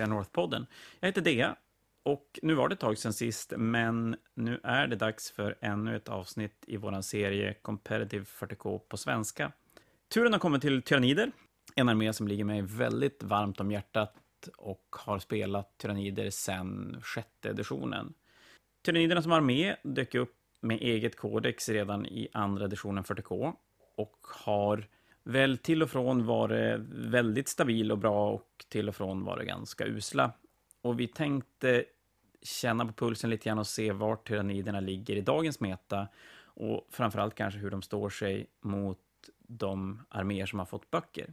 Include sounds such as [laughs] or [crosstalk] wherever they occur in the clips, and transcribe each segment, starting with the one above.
säga Northpodden. Jag heter Dea och nu var det ett tag sedan sist, men nu är det dags för ännu ett avsnitt i vår serie Competitive 40K på svenska. Turen har kommit till Tyrannider, en armé som ligger mig väldigt varmt om hjärtat och har spelat Tyrannider sedan sjätte editionen. Tyranniderna som armé dök upp med eget kodex redan i andra editionen 40K och har väl till och från var det väldigt stabil och bra och till och från var det ganska usla. Och vi tänkte känna på pulsen lite grann och se vart tyranniderna ligger i dagens meta och framförallt kanske hur de står sig mot de arméer som har fått böcker.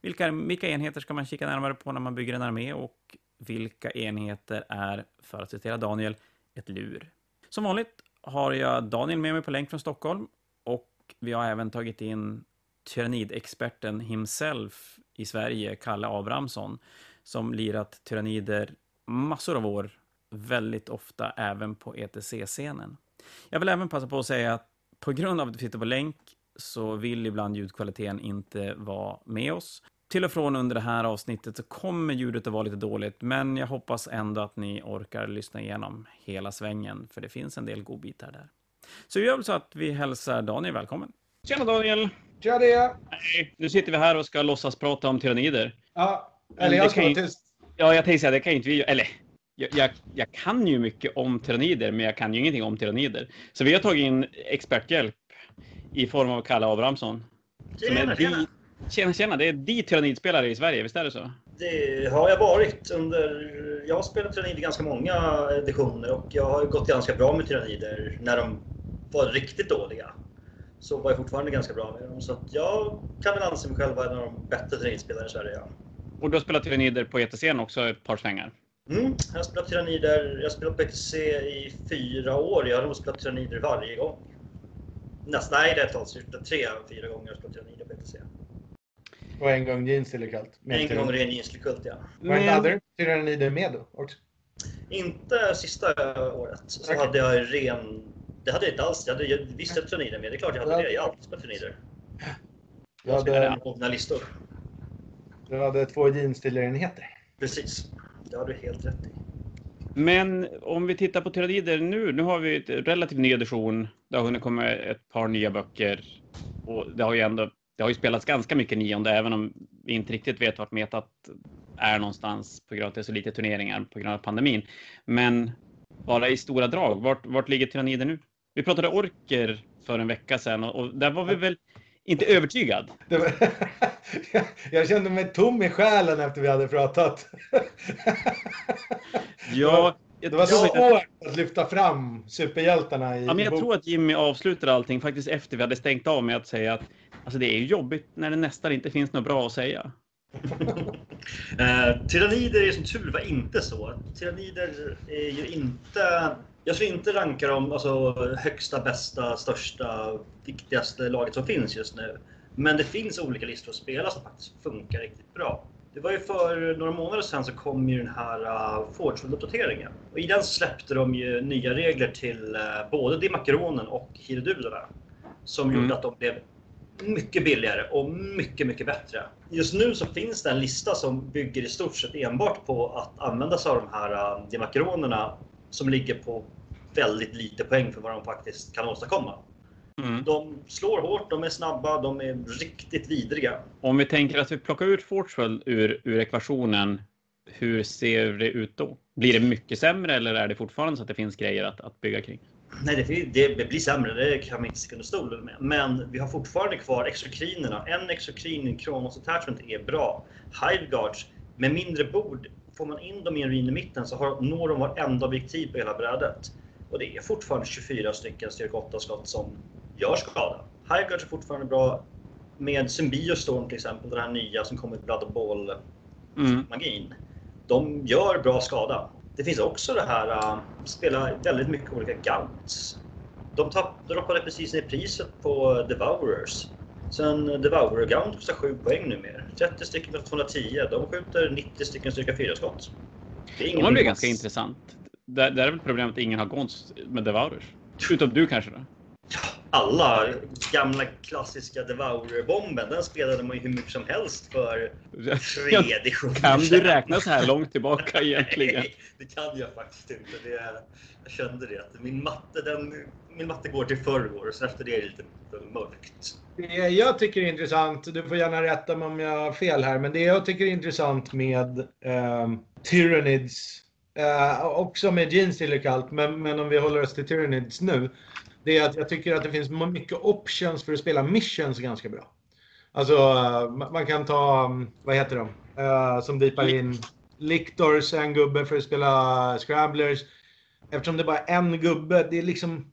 Vilka, vilka enheter ska man kika närmare på när man bygger en armé och vilka enheter är, för att citera Daniel, ett lur? Som vanligt har jag Daniel med mig på länk från Stockholm och vi har även tagit in tyrannidexperten himself i Sverige, Kalle Abrahamsson, som lirat tyrannider massor av år, väldigt ofta även på ETC-scenen. Jag vill även passa på att säga att på grund av att vi sitter på länk så vill ibland ljudkvaliteten inte vara med oss. Till och från under det här avsnittet så kommer ljudet att vara lite dåligt, men jag hoppas ändå att ni orkar lyssna igenom hela svängen, för det finns en del godbitar där. Så vi gör väl så att vi hälsar Daniel välkommen. Tjena Daniel! Tja det! Nej, nu sitter vi här och ska låtsas prata om tyrannider. Ja, eller jag ska vara tyst. Ja, jag tänkte säga, det kan inte vi Eller, jag, jag, jag, kan ju mycket om tyrannider, men jag kan ju ingenting om tyrannider. Så vi har tagit in experthjälp i form av Kalle Abrahamsson. Tjena, tjena. Tjena, tjena. Det är de tyrannidspelare i Sverige, visst är det så? Det har jag varit under... Jag har spelat tyrannider ganska många editioner och jag har gått ganska bra med tyrannider när de var riktigt dåliga. Så var jag fortfarande ganska bra med dem. Så att jag kan väl anse mig själv vara en av de bättre tyrannidspelare i Sverige. Ja. Och du har spelat tyrannider på ETC också ett par svängar? Mm, jag har spelat tyrannider. Jag har spelat på ETC i fyra år. Jag har nog spelat tyrannider varje gång. Nästan, nej, det är ett tag. Tre, fyra gånger har jag spelat tyrannider på ETC. Och en gång jeans eller kult. En gång ren jeanslekult, ja. Var inte andra tyrannider med då också? Inte sista året. Så Okej. hade jag ren... Det hade jag inte alls. Jag hade jag visste att tyrannider med. Det är klart jag hade det. Jag har alltid spelat tyrannider. Du Jag spelar hade, mina listor. du hade två jeans-enheter. Precis. Det har du helt rätt i. Men om vi tittar på tyrannider nu, nu har vi ett relativt ny edition. Det har hunnit komma ett par nya böcker och det har ju ändå det har ju spelats ganska mycket nionde, även om vi inte riktigt vet vart metat är någonstans på grund av att det är så lite turneringar på grund av pandemin. Men bara i stora drag, vart, vart ligger tyrannider nu? Vi pratade orker för en vecka sedan och, där var vi väl inte övertygad. Det var, [laughs] jag kände mig tom i själen efter vi hade pratat. Ja, Det var inte- svårt att lyfta fram superhjältarna i Ja, men jag boken. tror att Jimmy avslutade allting faktiskt efter vi hade stängt av med att säga att alltså, det är ju jobbigt när det nästan inte finns något bra att säga. [laughs] Eh, tyrannider är som tur var inte så. Tyrannider är ju inte... Jag skulle inte ranka dem alltså, högsta, bästa, största, viktigaste laget som finns just nu. Men det finns olika listor att spela som faktiskt funkar riktigt bra. Det var ju för några månader sedan så kom ju den här uh, Forgeworld-uppdateringen. Och i den släppte de ju nya regler till uh, både Dimakaronen och Hiridulerna. Som Mm. gjorde att de blev mycket billigare och mycket, mycket bättre. Just nu så finns det en lista som bygger i stort sett enbart på att använda sig av de här uh, dimakaronerna som ligger på väldigt lite poäng för vad de faktiskt kan åstadkomma. Mm. De slår hårt, de är snabba, de är riktigt vidriga. Om vi tänker att vi plockar ut Fortwell ur, ur ekvationen, hur ser det ut då? Blir det mycket sämre eller är det fortfarande så att det finns grejer att, att bygga kring? Nej, det, det blir sämre, det kan vi inte sticka under stolen med. Men vi har fortfarande kvar exokrinerna. En exokrin Kronos Attachment är bra. Hiveguards, med mindre bord, får man in dem i en rin i mitten så har, når de varenda objektiv på hela brädet. Och det är fortfarande 24 stycken styrka 8-skott som gör skada. Hiveguards är fortfarande bra. Med Symbiostorm till exempel, den här nya som kommer med Blood and Ball Mm. magin. De gör bra skada. Det finns också det här, uh, spela väldigt mycket olika gauts. De droppade precis ner priset på Devourers. Så en Devourer Gaunt kostar 7 poäng numera. 30 stycken för 210. De skjuter 90 stycken styrka 4-skott. Det är De har blivit ingen ganska intressant. Där, där är väl problemet att ingen har gått med Devourers. Utom du kanske då? alla gamla klassiska Devourer-bomben, den spelade man ju hur mycket som helst för tre editioner Kan du räkna så här långt tillbaka [laughs] egentligen? Nej, det kan jag faktiskt inte. Det, jag kände det. Att min, matte, den, min matte går till förrgår, så efter det är det lite mörkt. Det jag tycker är intressant, du får gärna rätta mig om jag har fel här, men det jag tycker är intressant med eh, Tyranids, eh, också med Jeans till kallt, men, men om vi håller oss till Tyranids nu, det är att jag tycker att det finns mycket options för att spela missions ganska bra. Alltså, eh, man kan ta, mm, vad heter de, uh, som deepar in Lictors, en gubbe för att spela Scramblers. Eftersom det bara är en gubbe, det är liksom,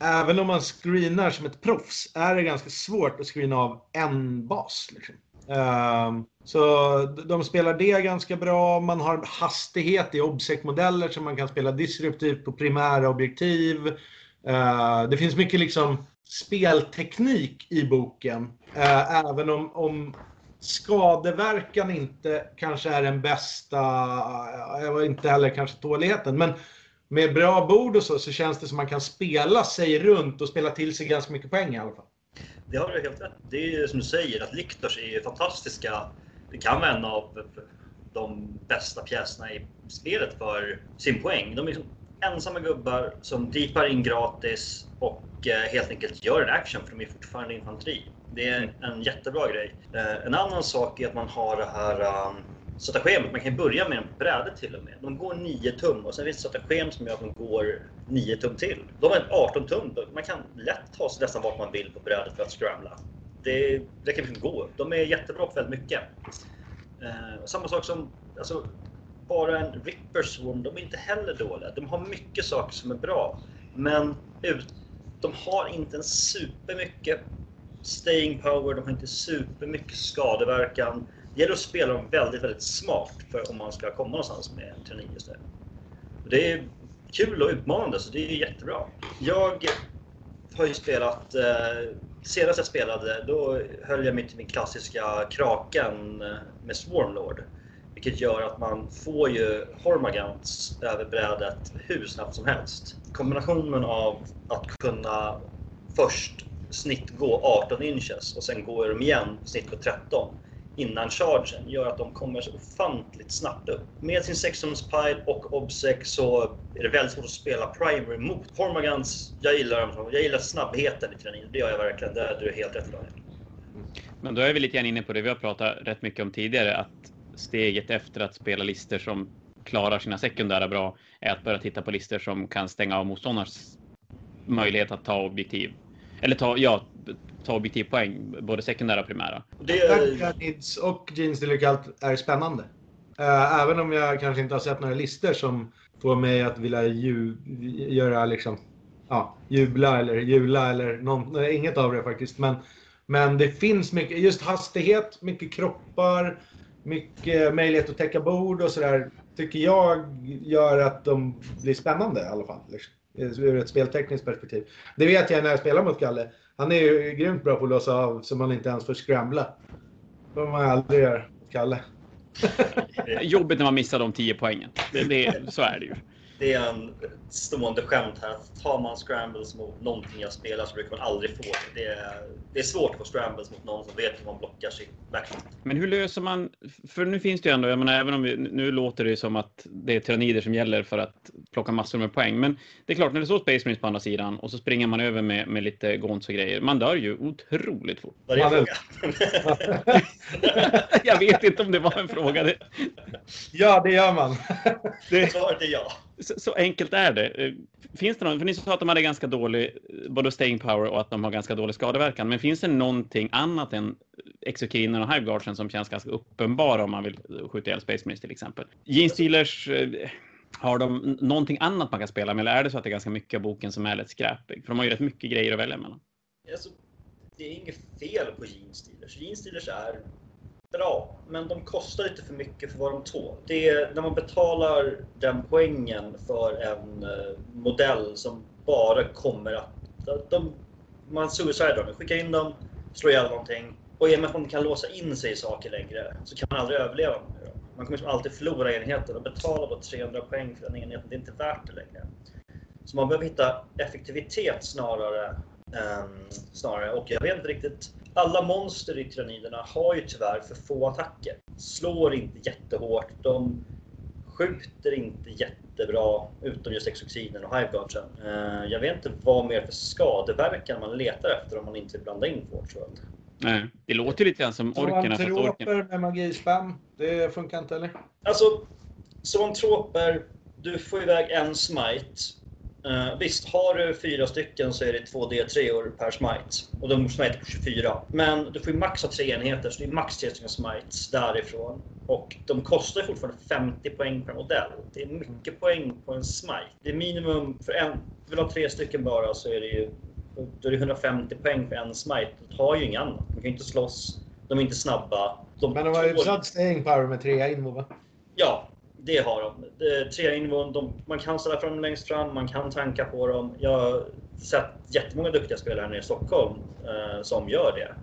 även om man screenar som ett proffs, är det ganska svårt att screena av en bas. Liksom. Ehm, så de spelar det ganska bra. Man har hastighet i obsec-modeller så man kan spela disruptivt på primära objektiv. Uh, det finns mycket liksom spelteknik i boken. Uh, även om, om skadeverkan inte kanske är den bästa, uh, inte heller kanske tåligheten. Men med bra bord och så, så känns det som man kan spela sig runt och spela till sig ganska mycket poäng i alla fall. Det har du helt rätt Det är ju som du säger, att Liktors är ju fantastiska. Det kan vara en av de bästa pjäserna i spelet för sin poäng. De är liksom ensamma gubbar som deepar in gratis och eh, helt enkelt gör en action för de är fortfarande infanteri. Det är en jättebra grej. Eh, en annan sak är att man har det här eh, um. Man kan börja med en bräde till och med. De går 9 tum och sen finns det stratagem som gör att de går 9 tum till. De har 18 tum. Man kan lätt ta sig nästan vart man vill på brädet för att scrambla. Det, det kan liksom gå. De är jättebra på väldigt mycket. Eh, samma sak som alltså, bara en Ripper Swarm, de är inte heller dåliga. De har mycket saker som är bra. Men ut, de har inte en supermycket staying power, de har inte supermycket skadeverkan. Det gäller att spela dem väldigt, väldigt smart för om man ska komma någonstans med en turné just nu. Det är kul och utmanande, så det är jättebra. Jag har ju spelat... Eh, senast jag spelade, då höll jag mig till min klassiska Kraken eh, med Swarmlord. Vilket gör att man får ju Hormagants över brädet hur snabbt som helst. Kombinationen av att kunna först snitt gå 18 inches och sen går de igen snitt på 13 innan chargen gör att de kommer så ofantligt snabbt upp. Med sin 16 pile och obsec så är det väldigt svårt att spela primary mot Hormagans. Jag gillar dem. Jag gillar snabbheten i träningen. Det gör jag verkligen. Det är du helt rätt Daniel. Men då är vi lite grann inne på det vi har pratat rätt mycket om tidigare. Att steget efter att spela lister som klarar sina sekundära bra är att börja titta på lister som kan stänga av motståndarens möjlighet att ta objektiv. Eller ta, ja, ta objektivpoäng, både sekundära och primära. Det är... Nids och Jeans Delicalt är spännande. Eh, även om jag kanske inte har sett några lister som får mig att vilja ju, göra liksom, ja, jubla eller jula eller någon, inget av det faktiskt. Men, men det finns mycket, just hastighet, mycket kroppar, mycket möjlighet att täcka bord och sådär. Tycker jag gör att de blir spännande i alla fall. Liksom, ur ett speltekniskt perspektiv. Det vet jag när jag spelar mot Kalle. Han är ju grymt bra på att låsa av så man inte ens får scrambla. Det får man aldrig göra mot Kalle. [laughs] Jobbigt när man missar de 10 poängen. Det, det, så är det ju det är en stående skämt här. Tar man scrambles mot någonting jag spelar så brukar man aldrig få det. Det är, det är svårt att få scrambles mot någon som vet hur man blockar sin backshot. Men hur löser man? För nu finns det ju ändå, jag menar, även om vi, nu låter det som att det är tyrannider som gäller för att plocka massor med poäng. Men det är klart, när det står Space Marines på andra sidan och så springer man över med, med lite gåns och grejer. Man dör ju otroligt fort. Var det en fråga? [laughs] jag vet inte om det var en fråga. Ja, det gör man. Svaret är ja så, så, enkelt är det. Eh, finns det någon, för ni sa att de hade ganska dålig både staying power och att de har ganska dålig skadeverkan. Men finns det någonting annat än exokinen och hiveguardsen som känns ganska uppenbara om man vill skjuta ihjäl Space Marines till exempel? Gene Steelers, eh, har de någonting annat man kan spela med eller är det så att det är ganska mycket av boken som är lätt skräpig? För de har ju rätt mycket grejer att välja mellan. Alltså, det är inget fel på Gene Steelers. Gene Steelers är bra, men de kostar lite för mycket för vad de tål. Det är när man betalar den poängen för en eh, modell som bara kommer att... De, man suicidar dem, skickar in dem, slår ihjäl någonting. Och i och med att man kan låsa in sig i saker längre så kan man aldrig överleva med dem. Man kommer alltid förlora enheten och betala då 300 poäng för den enheten. Det är inte värt det längre. Så man behöver hitta effektivitet snarare Um, snarare. Och jag vet inte riktigt. Alla monster i Tyranniderna har ju tyvärr för få attacker. Slår inte jättehårt. De skjuter inte jättebra, utom just exoxiden och hiveguardsen. Uh, jag vet inte vad mer för skadeverkan man letar efter om man inte vill blanda in Fortworld. Nej, det låter lite grann som orkerna. Zoantroper med magispam, det funkar inte eller? Alltså, zoantroper, du får iväg en smite Uh, visst, har du fyra stycken så är det 2D3 per smite. Och de smite på 24. Men du får ju max ha tre enheter, så det är max tre stycken smites därifrån. Och de kostar fortfarande 50 poäng per modell. Det är mycket poäng på en smite. Det är minimum för en. Vill ha tre stycken bara så är det ju då är det 150 poäng för en smite. Du har ju inget annat. De kan ju inte slåss. De är inte snabba. De Men de har ju satt staying power med trea invo va? Ja, det har de. Tre invån, man kan ställa fram längst fram, man kan tanka på dem. Jag har sett jättemånga duktiga spelare nere i Stockholm eh, som gör det.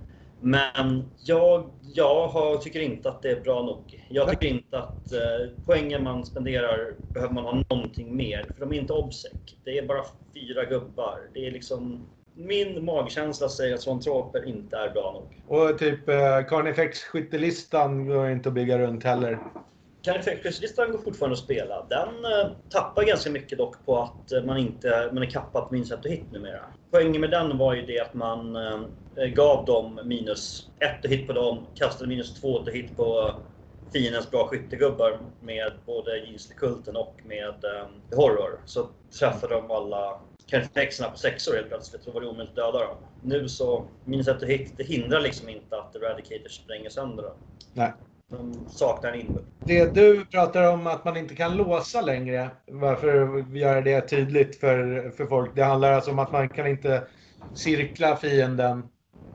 Men jag, jag har, tycker inte att det är bra nog. Jag tycker inte att eh, poängen man spenderar behöver man ha någonting mer. För de är inte obsec. Det är bara fyra gubbar. Det är liksom... Min magkänsla säger att Swantroper inte är bra nog. Och typ eh, Carnifex-skyttelistan går inte att bygga runt heller. Carnifex-listan går fortfarande att spela. Den eh, tappar ganska mycket dock på att eh, man inte man är kappad på minus 1 hit numera. Poängen med den var ju det att man eh, gav dem minus 1 hit på dem, kastade minus 2 hit på eh, fiendens bra skyttegubbar med både Gislekulten och med eh, Horror. Så träffade de alla Carnifexerna på sexor helt plötsligt. Då var det omöjligt att döda dem. Nu så, minus 1 hit, det hindrar liksom inte att Eradicators spränger sönder dem. Nej. De saknar input. Det du pratar om att man inte kan låsa längre, varför göra det tydligt för, för folk? Det handlar alltså om att man kan inte cirkla fienden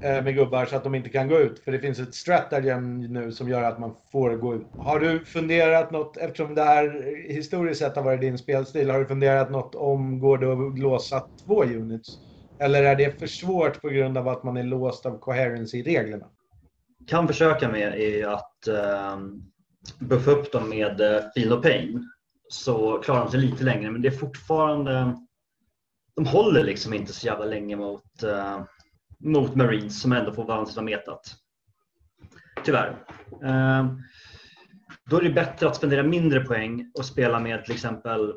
eh, med gubbar så att de inte kan gå ut. För det finns ett stratagem nu som gör att man får gå ut. Har du funderat något, eftersom det här historiskt sett har varit din spelstil, har du funderat något om går det att låsa två units? Eller är det för svårt på grund av att man är låst av coherency-reglerna? Kan försöka med är att eh, buffa upp dem med eh, Feel No Pain. Så klarar de sig lite längre, men det är fortfarande... De håller liksom inte så jävla länge mot, eh, mot Marines som ändå får balansera metat. Tyvärr. Eh, då är det bättre att spendera mindre poäng och spela med till exempel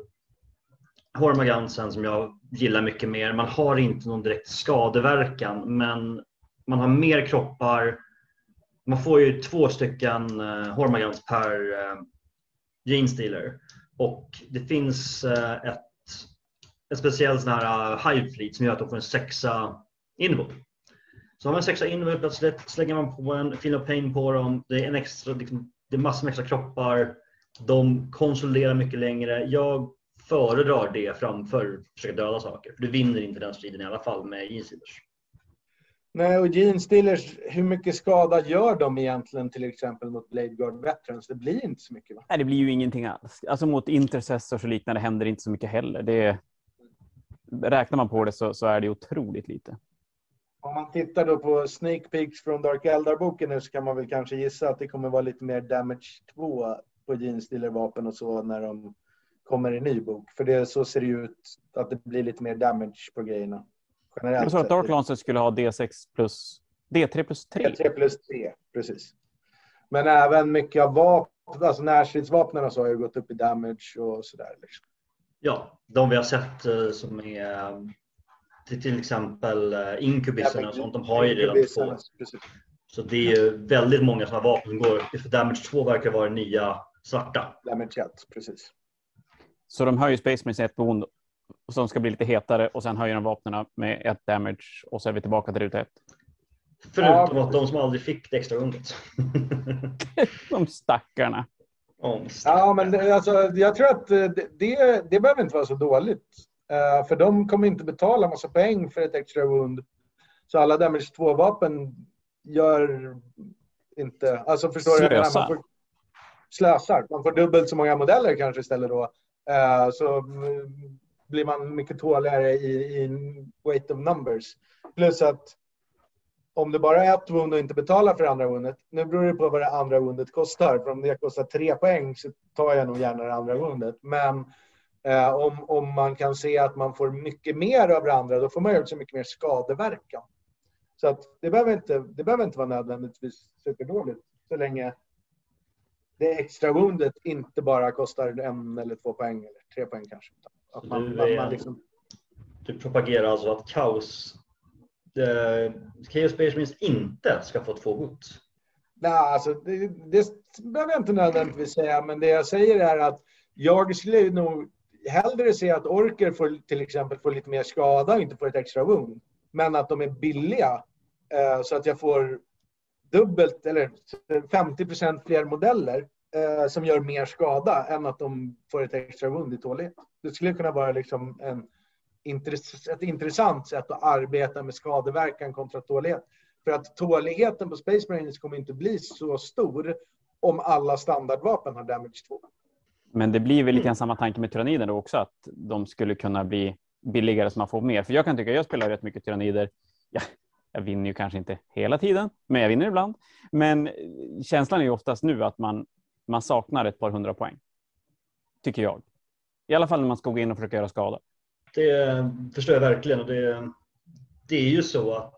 Hormagansen som jag gillar mycket mer. Man har inte någon direkt skadeverkan men man har mer kroppar man får ju två stycken uh, Hormagans per eh, uh, Genestealer. Och det finns uh, ett, ett speciellt sån här uh, Hive Fleet som gör att de får en sexa invo. Så har man en sexa invo plötsligt slänger man på en Feel of Pain på dem. Det är en extra, liksom, det är massor med extra kroppar. De konsoliderar mycket längre. Jag föredrar det framför att försöka döda saker. För du vinner inte den striden i alla fall med Genestealers. Nej, och Gene Steelers, hur mycket skada gör de egentligen till exempel mot Blade Guard Veterans? Det blir inte så mycket va? Nej, det blir ju ingenting alls. Alltså mot intercessors och liknande händer inte så mycket heller. Det, räknar man på det så, så är det otroligt lite. Om man tittar då på Sneak Peeks från Dark Eldar-boken nu så kan man väl kanske gissa att det kommer vara lite mer Damage 2 på Gene Stealer-vapen och så när de kommer i ny bok. För det, så ser det ut att det blir lite mer damage på grejerna. Generellt jag sa att Dark Lancet skulle ha D6 plus D3 plus 3. D3 plus 3, precis. Men även mycket av vapen, alltså närstridsvapnen och så har ju gått upp i damage och sådär. Liksom. Ja, de vi har sett uh, som är till, till exempel uh, inkubisarna och sånt, de har ju redan två. Så det är ju väldigt många som har vapen som går. För damage 2 verkar vara det nya svarta. Damage 1, precis. Så de höjer Space Marines ett bond som ska bli lite hetare och sen höjer de vapnen med ett damage och så är vi tillbaka till ruta ett. Förutom ja. att de som aldrig fick det extra rundet. [laughs] de stackarna. Oh, ja, men det, alltså, jag tror att det, det, det behöver inte vara så dåligt. Uh, för de kommer inte betala massa poäng för ett extra wound. Så alla damage 2-vapen gör inte... Alltså förstår Slösar. du? Man får, slösar. Man får dubbelt så många modeller kanske istället då. Uh, så blir man mycket tåligare i, i weight of numbers. Plus att om det bara är ett wound och inte betalar för andra woundet, nu beror det på vad det andra woundet kostar. För om det kostar tre poäng så tar jag nog gärna det andra woundet. Men Eh, om, om man kan se att man får mycket mer av det andra, då får man ju också mycket mer skadeverkan. Så att det, behöver inte, det behöver inte vara nödvändigtvis superdåligt så länge det extra woundet inte bara kostar en eller två poäng eller tre poäng kanske. Att man, du, man, man liksom... du propagerar alltså att kaos eh, Chaos Space inte ska få två gods? Nej, alltså det, det behöver jag inte nödvändigtvis säga, men det jag säger är att jag skulle nog hellre se att orker får till exempel får lite mer skada och inte får ett extra wound. Men att de är billiga eh, så att jag får dubbelt eller 50% fler modeller eh, som gör mer skada än att de får ett extra wound i tålighet. Det skulle kunna vara liksom en, ett intressant sätt att arbeta med skadeverkan kontra tålighet. För att tåligheten på Space Marines kommer inte bli så stor om alla standardvapen har damage 2. Men det blir väl lite grann samma tanke med tyrannider då också, att de skulle kunna bli billigare så man får mer. För jag kan tycka, jag spelar rätt mycket tyrannider. Ja, jag vinner ju kanske inte hela tiden, men jag vinner ibland. Men känslan är ju oftast nu att man, man saknar ett par hundra poäng. Tycker jag. I alla fall när man ska gå in och försöka göra skada. Det förstår jag verkligen. Det, det är ju så att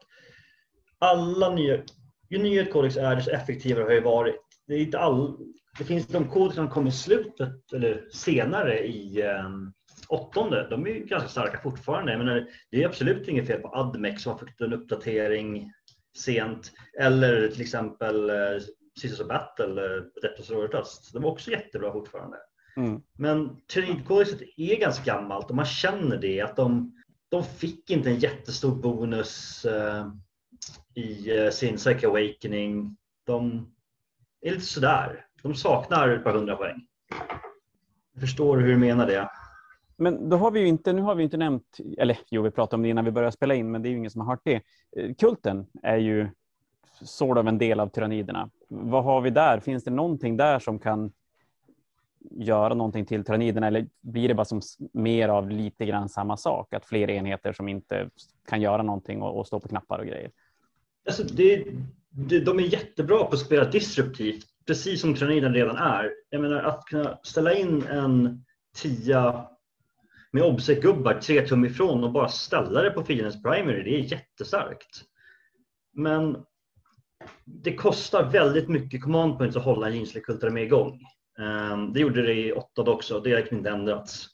alla nya, ju nyare ett kodex är, desto effektivare har det varit. Det, är inte all, det finns de kodex som kommer i slutet eller senare i um, åttonde. De är ju ganska starka fortfarande. Men det är absolut inget fel på Admex som har fått en uppdatering sent. Eller till exempel eh, Sisters of Battle, Depths of De är också jättebra fortfarande. Mm. Men Tyranidkodexet är ganska gammalt och man känner det att de, de fick inte en jättestor bonus uh, i uh, sin Psych Awakening. De är lite sådär. De saknar ett par hundra poäng. Jag förstår hur du menar det. Men då har vi ju inte, nu har vi inte nämnt, eller jo, vi pratade om det innan vi började spela in, men det är ju ingen som har hört det. Eh, kulten är ju sort av en del av tyranniderna. Vad har vi där? Finns det någonting där som kan göra någonting till tyranniderna eller blir det bara som mer av lite grann samma sak? Att fler enheter som inte kan göra någonting och, och stå på knappar och grejer? Alltså det, det, de är jättebra på att spela disruptivt, precis som tyranniden redan är. Jag menar att kunna ställa in en tia med obsec-gubbar tre tum ifrån och bara ställa det på fiendens primary, det är jättestarkt. Men det kostar väldigt mycket command points att hålla en med igång. Ehm, det gjorde det i åttad också, det har inte liksom ändrats.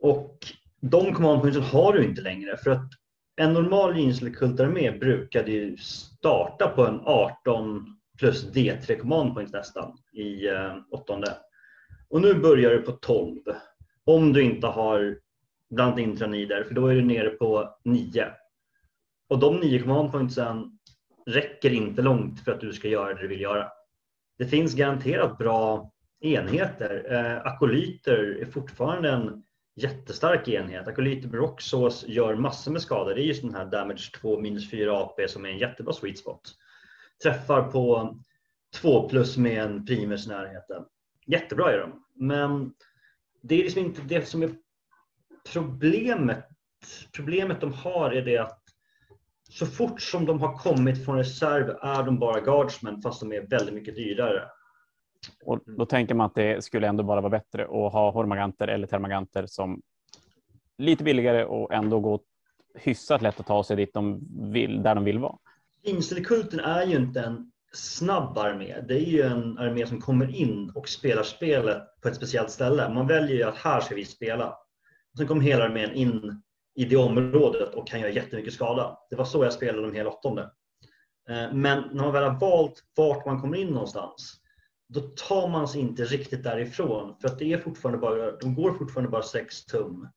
Och de command pointsen har du inte längre för att en normal jeanslekultare brukade ju starta på en 18 plus D3 command points nästan i eh, åttonde. Och nu börjar du på 12 om du inte har bland intranider för då är du nere på 9. Och de 9 command pointsen räcker inte långt för att du ska göra det du vill göra. Det finns garanterat bra enheter. Eh, akolyter är fortfarande en jättestark enhet. Akolyter Broxos gör massor med skador. Det är just den här damage 2 minus 4 AP som är en jättebra sweet spot. Träffar på 2 plus med en primus i närheten. Jättebra är de. Men det är liksom inte det som är problemet. Problemet de har är det att så fort som de har kommit från reserv är de bara guardsmen fast de är väldigt mycket dyrare. Och då tänker man att det skulle ändå bara vara bättre att ha hormaganter eller termaganter som lite billigare och ändå gå hyfsat lätt att ta sig dit de vill, där de vill vara. Inselikulten är ju inte en snabb armé. Det är ju en armé som kommer in och spelar spelet på ett speciellt ställe. Man väljer ju att här ska vi spela. Sen kommer hela armén in i det området och kan göra jättemycket skada. Det var så jag spelade de hela åttonde. Eh, men när man väl har valt vart man kommer in någonstans, då tar man sig inte riktigt därifrån. För att det är fortfarande bara, de går fortfarande bara 6 tum.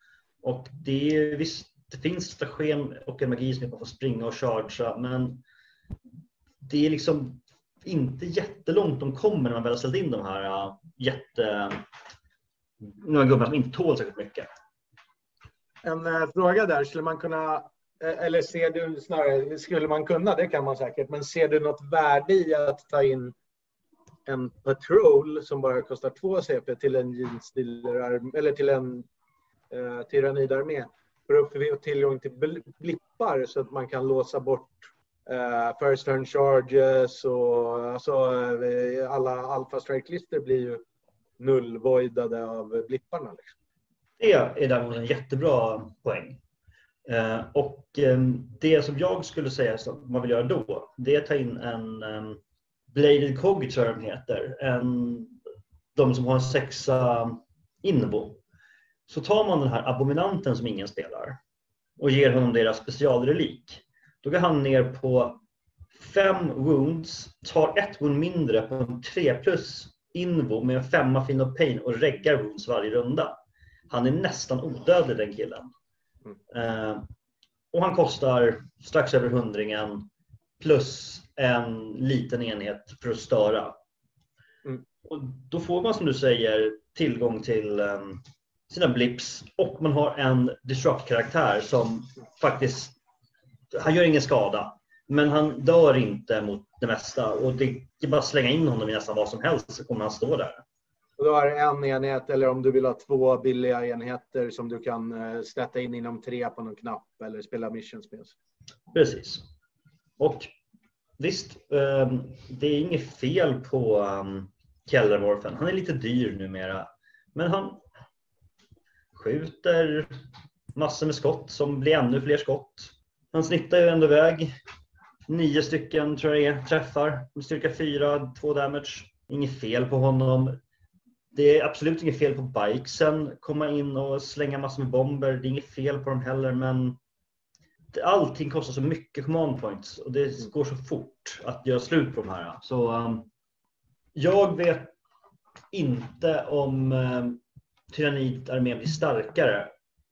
Och det, är, visst, det finns strategen och en magi som man får springa och chargea, men det är liksom inte jättelångt de kommer när man väl har ställt in de här eh, jätte... Några gubbar som inte tål särskilt mycket. En eh, fråga där, skulle man kunna eh, eller ser du snarare, skulle man kunna, det kan man säkert, men ser du något värde i att ta in en patrol som bara kostar två CP till en jeansdealer eller till en eh, tyrannidarmé för att få tillgång till blippar så att man kan låsa bort eh, first turn charges och alltså, eh, alla alpha strike-lister blir ju nullvoidade av blipparna. Liksom. Det är däremot en jättebra poäng. Eh, och ehm, det som jag skulle säga som man vill göra då, det är att ta in en ehm, Bladed Cog tror jag de heter. En, de som har en sexa invo. Så tar man den här abominanten som ingen spelar och ger honom deras specialrelik. Då går han ner på fem wounds, tar ett wound mindre på en 3 plus invo med en femma fin of pain och reggar wounds varje runda. Han är nästan odödlig den killen. Mm. Eh, och han kostar strax över hundringen plus en liten enhet för att störa. Mm. Och då får man som du säger tillgång till um, sina blips och man har en disrupt-karaktär som faktiskt, han gör ingen skada. Men han dör inte mot det mesta och det är bara att slänga in honom i nästan vad som helst så kommer han stå där. Och då har det en enhet eller om du vill ha två billiga enheter som du kan eh, sätta in inom tre på någon knapp eller spela missions med. Precis. Och visst, ehm, det är inget fel på ehm, Han är lite dyr numera. Men han skjuter massor med skott som blir ännu fler skott. Han snittar ju ändå iväg nio stycken tror jag det är, träffar med styrka fyra, två damage. Inget fel på honom. Det är absolut inget fel på bikesen, komma in och slänga massor med bomber. Det är inget fel på dem heller, men allting kostar så mycket command points och det går så fort att göra slut på de här. Så um, jag vet inte om um, tyrannidarmén blir starkare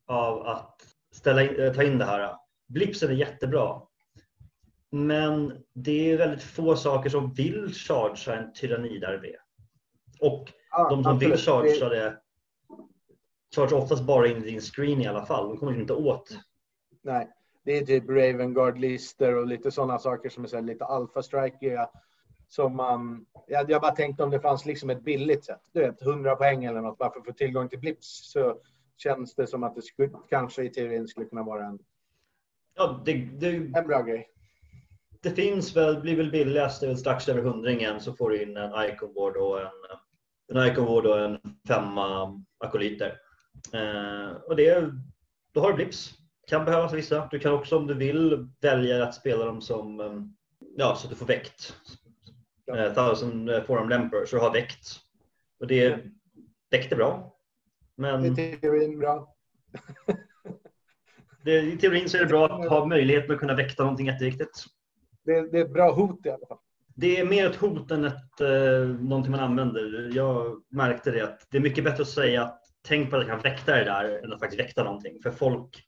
av att ställa in, äh, ta in det här. Blipsen är jättebra. Men det är väldigt få saker som vill chargea en tyrannidarmé. Och ja, de som absolut. vill chargea det chargear oftast bara in i din screen i alla fall. De kommer inte åt. Nej, det är typ Ravengard-lister och lite sådana saker som är så lite alfa-strikiga. Som man, jag, jag bara tänkte om det fanns liksom ett billigt sätt. Du vet, 100 poäng eller något bara för att få tillgång till blips. Så känns det som att det skulle, kanske i teorin skulle kunna vara en, ja, det, det, en bra grej det finns väl, blir väl billigast, det är väl strax över hundringen så får du in en Icon Board och en, en Icon Board och en femma akolyter. Eh, och det, då har du blips. Kan behövas vissa. Du kan också om du vill välja att spela dem som, eh, ja så att du får väkt. Eh, thousand Forum Lemper, så du har väkt. Och det, väkt är bra. Men... Det är teorin bra. [laughs] det, I teorin så är det bra att ha möjligheten att kunna väkta någonting jätteviktigt det, det, är ett bra hot i alla fall. Det är mer ett hot än ett, eh, någonting man använder. Jag märkte det att det är mycket bättre att säga att tänk på att jag kan väkta det där än att faktiskt väkta någonting. För folk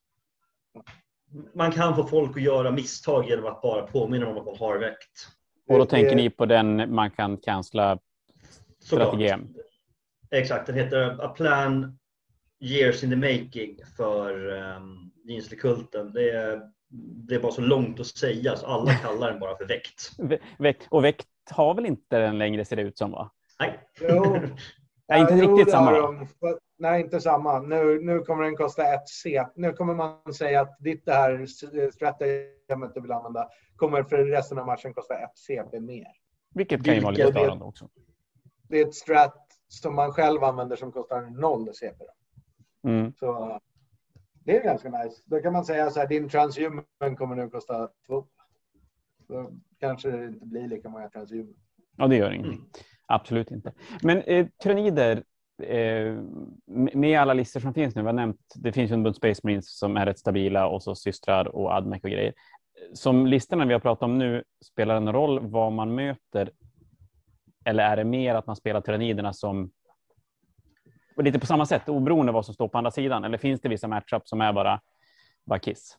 man kan få folk att göra misstag genom att bara påminna om att man har väckt. Och då tänker ni på den man kan cancella strategin? Exakt, den heter A Plan Years in the Making för um, Jeanslekulten. Det är det är bara så långt att säga så alla kallar den bara för väkt. väkt. Och väkt har väl inte den längre ser det ut som va? Nej. Jo. [laughs] Nej, inte jo, riktigt samma. De. Nej, inte samma. Nu, nu kommer den kosta ett C. Nu kommer man säga att ditt det här stratagemet du vill använda kommer för resten av matchen kosta ett CP mer. Vilket kan ju vara lite störande också. Det är ett strat som man själv använder som kostar noll CP. Mm. Så det är ganska nice. Då kan man säga så här, din transhuman kommer nu kosta två. Då kanske det inte blir lika många transhuman. Ja, det gör ingenting. Mm. Absolut inte. Men eh, tyrannider, eh, med alla listor som finns nu, vi har nämnt, det finns ju en bunt Space Marines som är rätt stabila och så systrar och Admec och grejer. Som listorna vi har pratat om nu, spelar en roll vad man möter? Eller är det mer att man spelar tyranniderna som lite på samma sätt, oberoende vad som står på andra sidan? Eller finns det vissa matchups som är bara, bara kiss?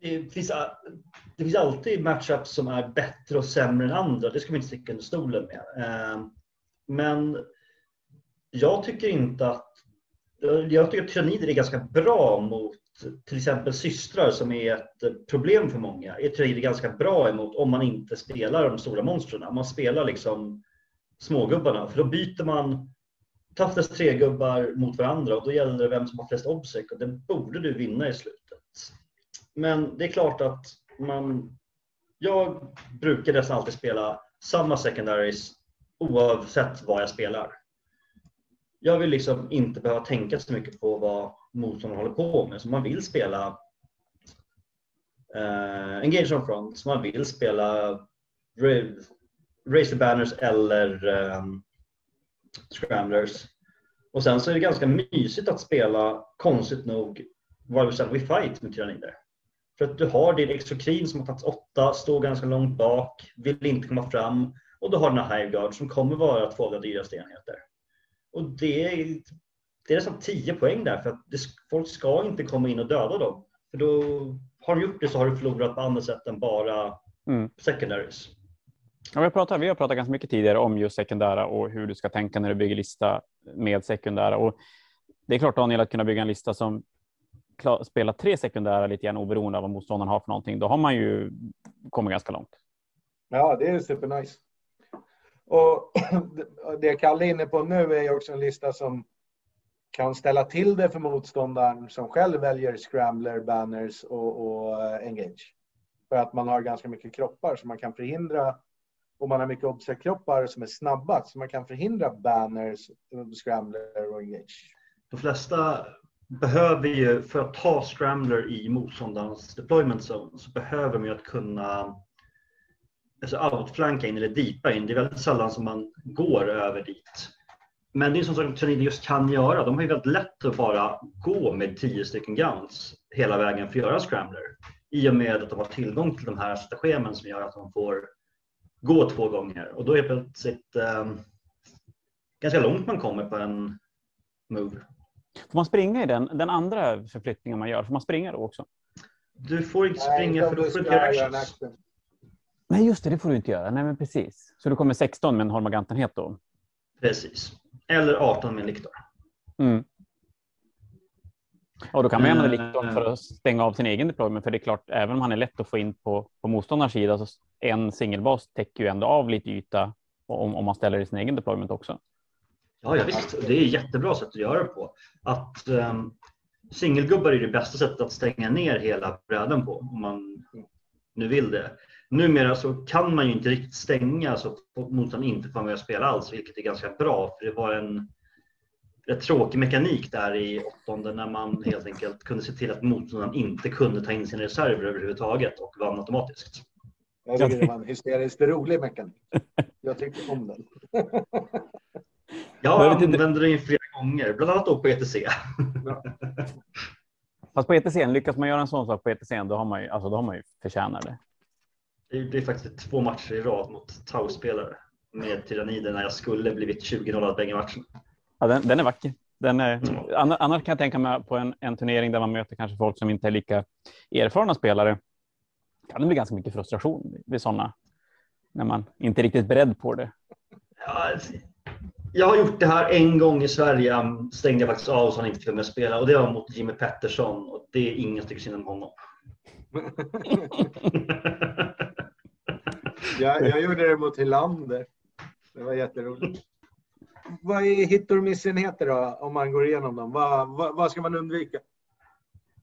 Det finns, det finns alltid matchups som är bättre och sämre än andra. Det ska man inte sticka under stolen med. Ehm, men jag tycker inte att... Jag tycker att tyrannider är ganska bra mot till exempel systrar som är ett problem för många. Är tyrannider ganska bra emot om man inte spelar de stora monstren. Om man spelar liksom smågubbarna. För då byter man Toughest tre gubbar mot varandra och då gäller det vem som har flest obsec och det borde du vinna i slutet. Men det är klart att man... Jag brukar nästan alltid spela samma secondaries oavsett vad jag spelar. Jag vill liksom inte behöva tänka så mycket på vad motståndaren håller på med. Så man vill spela eh, Engage on Front, så man vill spela Raise the Banners eller um, Scramblers. Och sen så är det ganska mysigt att spela, konstigt nog, Warrior We Fight med tyrannider. För att du har din exokrin som har tagit åtta, står ganska långt bak, vill inte komma fram. Och du har den här Hiveguard som kommer vara två av de dyraste enheter. Och det är, det är nästan 10 poäng där för att det, folk ska inte komma in och döda dem. För då har du gjort det så har du förlorat på andra sätt än bara mm. secondaries. Ja, vi, har pratat, vi har pratat ganska mycket tidigare om just sekundära och hur du ska tänka när du bygger lista med sekundära. Och det är klart Daniel att kunna bygga en lista som spelar tre sekundära lite grann oberoende av vad motståndaren har för någonting, då har man ju kommit ganska långt. Ja, det är supernice. Och [clears throat] det Kalle är inne på nu är ju också en lista som kan ställa till det för motståndaren som själv väljer scrambler, banners och, och eh, engage. För att man har ganska mycket kroppar så man kan förhindra och man har mycket observkroppar som är snabba så man kan förhindra banners, scrambler och engage. De flesta behöver ju, för att ta scrambler i motståndarens deployment zone, så behöver man ju att kunna alltså outflanka in eller deepa in. Det är väldigt sällan som man går över dit. Men det är som sagt just kan göra. De har ju väldigt lätt att bara gå med tio stycken guns hela vägen för att göra scrambler. I och med att de har tillgång till de här strategemen som gör att de får gå två gånger. Och då är det plötsligt eh, ganska långt man kommer på en move. Får man springa i den, den andra förflyttningen man gör? Får man springa då också? Du får inte springa Nej, för då får du inte göra Nej, just det, det får du inte göra. Nej, men precis. Så du kommer 16 med en Holmagantenhet då? Precis. Eller 18 med en Liktor. Mm. Och då kan man använda Liktor för att stänga av sin egen deployment. För det är klart, även om han är lätt att få in på, på motståndarens sida, så en singelbas täcker ju ändå av lite yta om, om man ställer i sin egen deployment också. Ja, ja visst. Det är ett jättebra sätt att göra det på. Att um, singelgubbar är det bästa sättet att stänga ner hela brädan på om man nu vill det. Numera så kan man ju inte riktigt stänga så motståndaren inte får vara med och spela alls, vilket är ganska bra. För det var en rätt tråkig mekanik där i åttonde när man helt enkelt kunde se till att motståndaren inte kunde ta in sina reserver överhuvudtaget och vann automatiskt. Jag tycker det var en hysteriskt rolig mekanik. Jag tyckte om den. Jag använder den flera gånger, bland annat då på ETC. Ja. Fast på ETC, lyckas man göra en sån sak på ETC, då har man ju, alltså, då har man ju förtjänat det. Det är faktiskt två matcher i rad mot Tau-spelare med Tyrannider när jag skulle blivit 20-0 bägge matcherna. Ja, den, den är vacker. Den är, mm. Annars kan jag tänka mig på en, en turnering där man möter kanske folk som inte är lika erfarna spelare. Kan det bli ganska mycket frustration vid sådana när man inte är riktigt beredd på det. Ja, jag har gjort det här en gång i Sverige. Stängde jag faktiskt av så han inte kunde spela och det var mot Jimmy Pettersson och det är ingen tycker synd om honom. [laughs] jag, jag gjorde det mot Hylander. Det var jätteroligt. Vad är hit och missenheter då, om man går igenom dem? Vad, vad, vad, ska man undvika?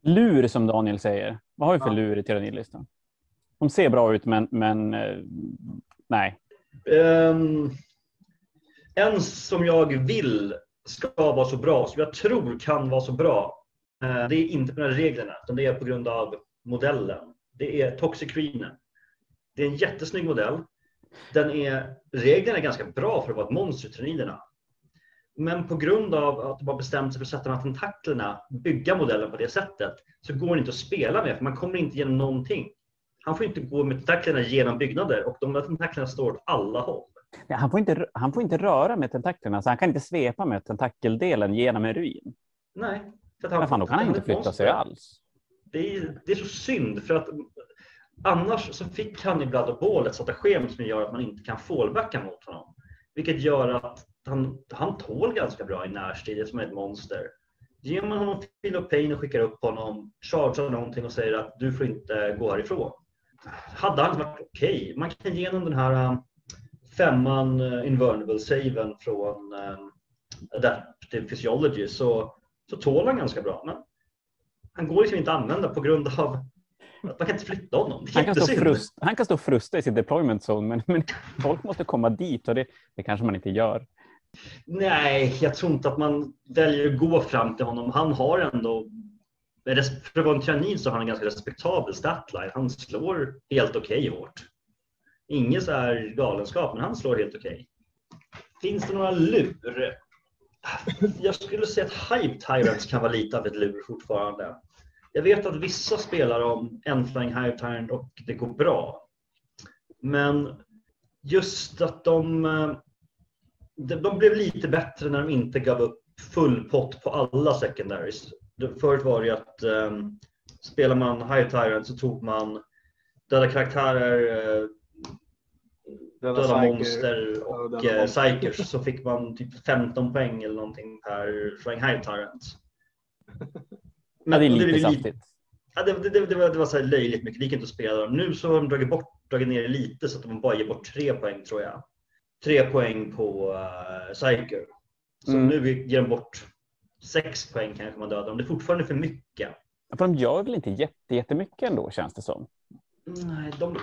Lur som Daniel säger. Vad har vi för ja. lur i tyrannilistan? De ser bra ut, men, men eh, nej. Um, en som jag vill ska vara så bra, som jag tror kan vara så bra, eh, det är inte på de här reglerna, utan det är på grund av modellen. Det är Toxic Green. Det är en jättesnygg modell. Den är, reglerna är ganska bra för att vara ett monster i triniderna. Men på grund av att de har bestämt sig för att sätta de här tentaklerna, bygga modellen på det sättet, så går det inte att spela med för man kommer inte igenom någonting. Han får inte gå med tentaklerna genom byggnader och de här tentaklerna står åt alla håll. Ja, han, får inte, han får inte röra med tentaklerna, så han kan inte svepa med tentakeldelen genom en ruin. Nej. För att han, Men fan, då kan han, inte flytta sig alls. Det är, det är så synd, för att annars så fick han i Blood och Ball ett stratagem som gör att man inte kan fallbacka mot honom. Vilket gör att han, han tål ganska bra i närstrid, som är ett monster. Ger man honom Feel of Pain och skickar upp honom, chargear någonting och säger att du får inte gå härifrån. Hade han varit okej. Okay. Man kan ge honom den här femman uh, invulnerable saven från um, Adaptive Physiology så, så tål han ganska bra. Men han går liksom inte att använda på grund av att man kan inte flytta honom. Han kan, stå frust, han kan stå frusta i sin deployment zone, men, men folk måste komma dit och det, det kanske man inte gör. Nej, jag tror inte att man väljer att gå fram till honom. Han har ändå, för att vara en trianin så har han en ganska respektabel statline. Han slår helt okej okay hårt. Ingen så här galenskap, men han slår helt okej. Okay. Finns det några lur? Jag skulle säga att Hype Tyrants kan vara lite av ett lur fortfarande. Jag vet att vissa spelar om Enflying Hype Tyrant och det går bra. Men just att de, eh, de blev lite bättre när de inte gav upp full pott på alla secondaries. Förut var det ju att um, spelar man High Tyrant så tog man döda karaktärer, uh, döda, döda monster och ja, uh, psykers så fick man typ 15 poäng eller någonting per Flying High Tyrant. Men, ja, det är lite det, saftigt. Ja, det, det, det, var, det var så löjligt mycket. Det gick inte att spela dem. Nu så har de dragit, bort, dragit ner det lite så att de bara ger bort tre poäng tror jag. Tre poäng på uh, Psyker. Så mm. nu ger de bort sex poäng kanske man dödar dem. Det är fortfarande för mycket. Ja, för de gör väl inte jätte, jättemycket ändå känns det som. Nej, de,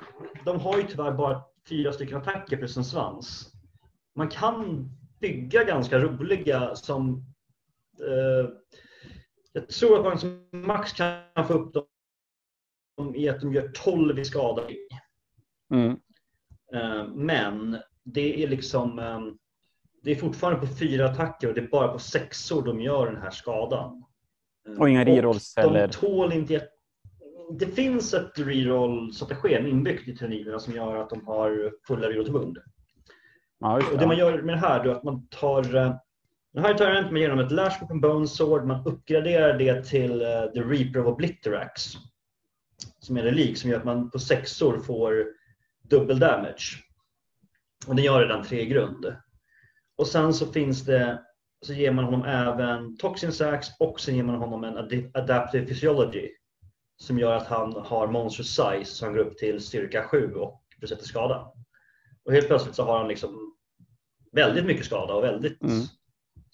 de har ju tyvärr bara fyra stycken attacker plus en svans. Man kan bygga ganska roliga som eh, jag tror att man som max kan få upp dem i att de gör 12 i skada. Mm. Eh, men det är liksom eh, det är fortfarande på fyra attacker och det är bara på sexor de gör den här skadan. Eh, och inga rerolls eller? De tål inte... Det finns ett reroll-strategi inbyggt i turniverna som gör att de har fulla reroll Ja, och det man gör med det här är att man tar den här Tyrant man ger dem ett Lash Weapon Bone Sword, man uppgraderar det till uh, The Reaper of Obliterax. Som är en relik som gör att man på sexor får dubbel damage. Och den gör redan tre grund. Och sen så finns det, så ger man honom även Toxin Sax och sen ger man honom en Adaptive Physiology. Som gör att han har Monster Size han går upp till styrka 7 och besätter skada. Och helt plötsligt så har han liksom väldigt mycket skada och väldigt mm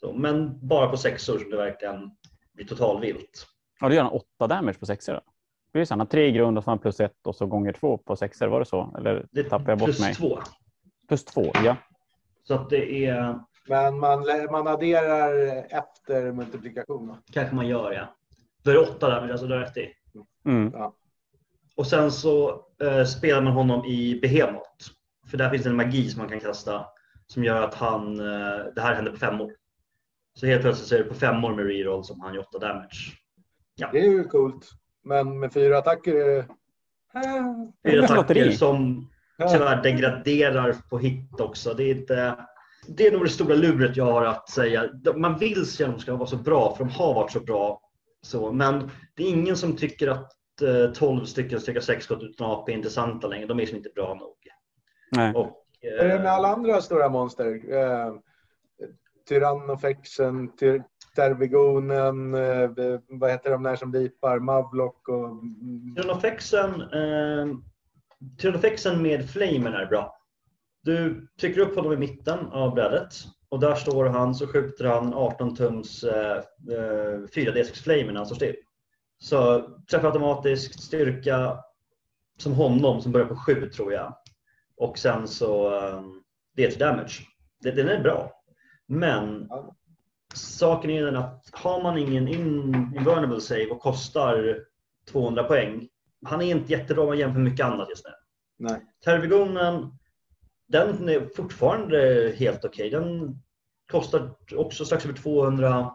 så, men bara på sexor som det verkligen blir totalvilt. Ja, då gör han åtta damage på sexor då? Precis, han har tre i grund och så har han plus ett och så gånger två på sexor. Var det så? Eller det tappar jag bort plus mig? Plus två. Plus två, ja. Så att det är... Men man, man adderar efter multiplikation? Kanske man gör, ja. Då är det åtta damage, alltså du har rätt i. Mm. Ja. Och sen så eh, spelar man honom i Behemoth. För där finns det en magi som man kan kasta som gör att han, eh, det här händer på fem år. Så helt plötsligt så är det på fem år med reroll som han gör 8 damage. Ja. Det är ju coolt. Men med fyra attacker är det... Fyra attacker som tyvärr degraderar på hit också. Det är, inte, det är nog det stora luret jag har att säga. Man vill se att de ska vara så bra, för de har varit så bra. Så, men det är ingen som tycker att 12 eh, stycken styrka 6 skott utan AP är intressanta längre. De är liksom inte bra nog. Nej. Och, Hur är det med alla andra stora monster? Eh, Tyrannofexen, tyr Tervigonen, eh, vad heter de där som dipar, Mavlock och... Tyrannofexen, eh, Tyrannofexen med flamen är bra. Du trycker upp honom i mitten av brädet och där står han så skjuter han 18 tums eh, 4D6 eh, flamen när han står still. Så träffar automatiskt, styrka som honom som börjar på 7 tror jag. Och sen så eh, det är damage. Den är bra. Men saken är den att har man ingen invulnerable save och kostar 200 poäng. Han är inte jättebra om man jämför mycket annat just nu. Nej. Tervigonen, den är fortfarande helt okej. Okay. Den kostar också strax över 200.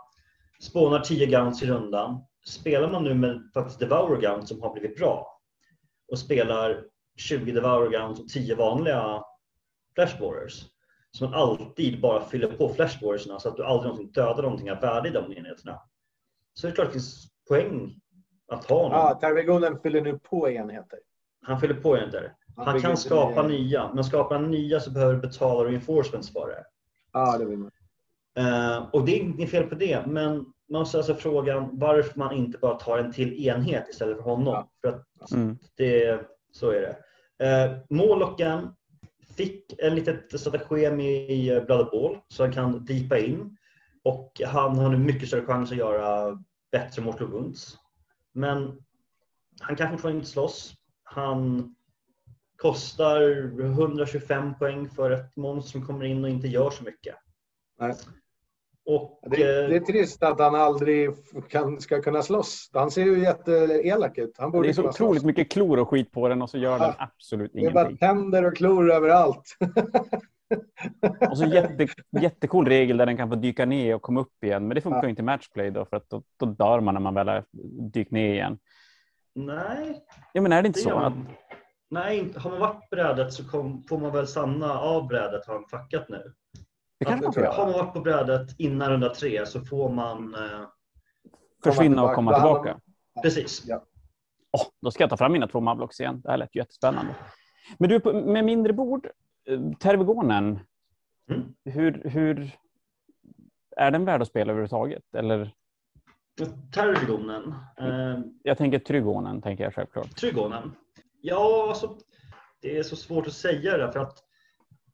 Spånar 10 guns i rundan. Spelar man nu med faktiskt Devour Guns som har blivit bra och spelar 20 Devour Guns och 10 vanliga Flash Warriors så man alltid bara fyller på flashboardsna så att du aldrig någonsin dödar någonting av värde i de enheterna. Så det är klart det finns poäng att ha honom. Ja, Tarvigonen fyller nu på enheter. Han fyller på enheter. Han, han kan skapa nya. nya, men skapar han nya så behöver du betala reinforcements för det. Ja, det vill man. Uh, och det är inget fel på det, men man måste alltså frågan varför man inte bara tar en till enhet istället för honom. Ja. För att mm. det, så är det. Uh, Målocken fick en litet stratagem i Blood Ball så han kan deepa in. Och han har nu mycket större chans att göra bättre Mortal Wounds. Men han kan fortfarande inte slåss. Han kostar 125 poäng för ett monster som kommer in och inte gör så mycket. Nej. Och, Det, det är eh, trist att han aldrig kan, ska kunna slåss. Han ser ju jätteelak ut. Han borde Det är så otroligt slåss. mycket klor och skit på den och så gör den Ja. absolut Det är bara ingenting. tänder och klor överallt. [laughs] Och så jätte, jättecool regel där den kan få dyka ner och komma upp igen. Men det funkar Ja. inte i matchplay då för att då, då dör man när man väl har dykt ner igen. nej, Ja men är det inte det så? Att, man. Nej, har man varit på brädet så kom, får man väl stanna av brädet har de fuckat nu. det kanske man får. Har man varit på brädet innan runda tre så får man... Eh, Försvinna och komma tillbaka. precis. Åh, då ska jag ta fram mina två Mavlocks igen. Det här lät ju jättespännande. Men du, med mindre bord, Tervegonen, Mm. hur, hur är den värd att spela överhuvudtaget? Eller Tergonen. Eh, jag tänker Trygonen, tänker jag självklart. Trygonen. Ja, alltså, det är så svårt att säga det för att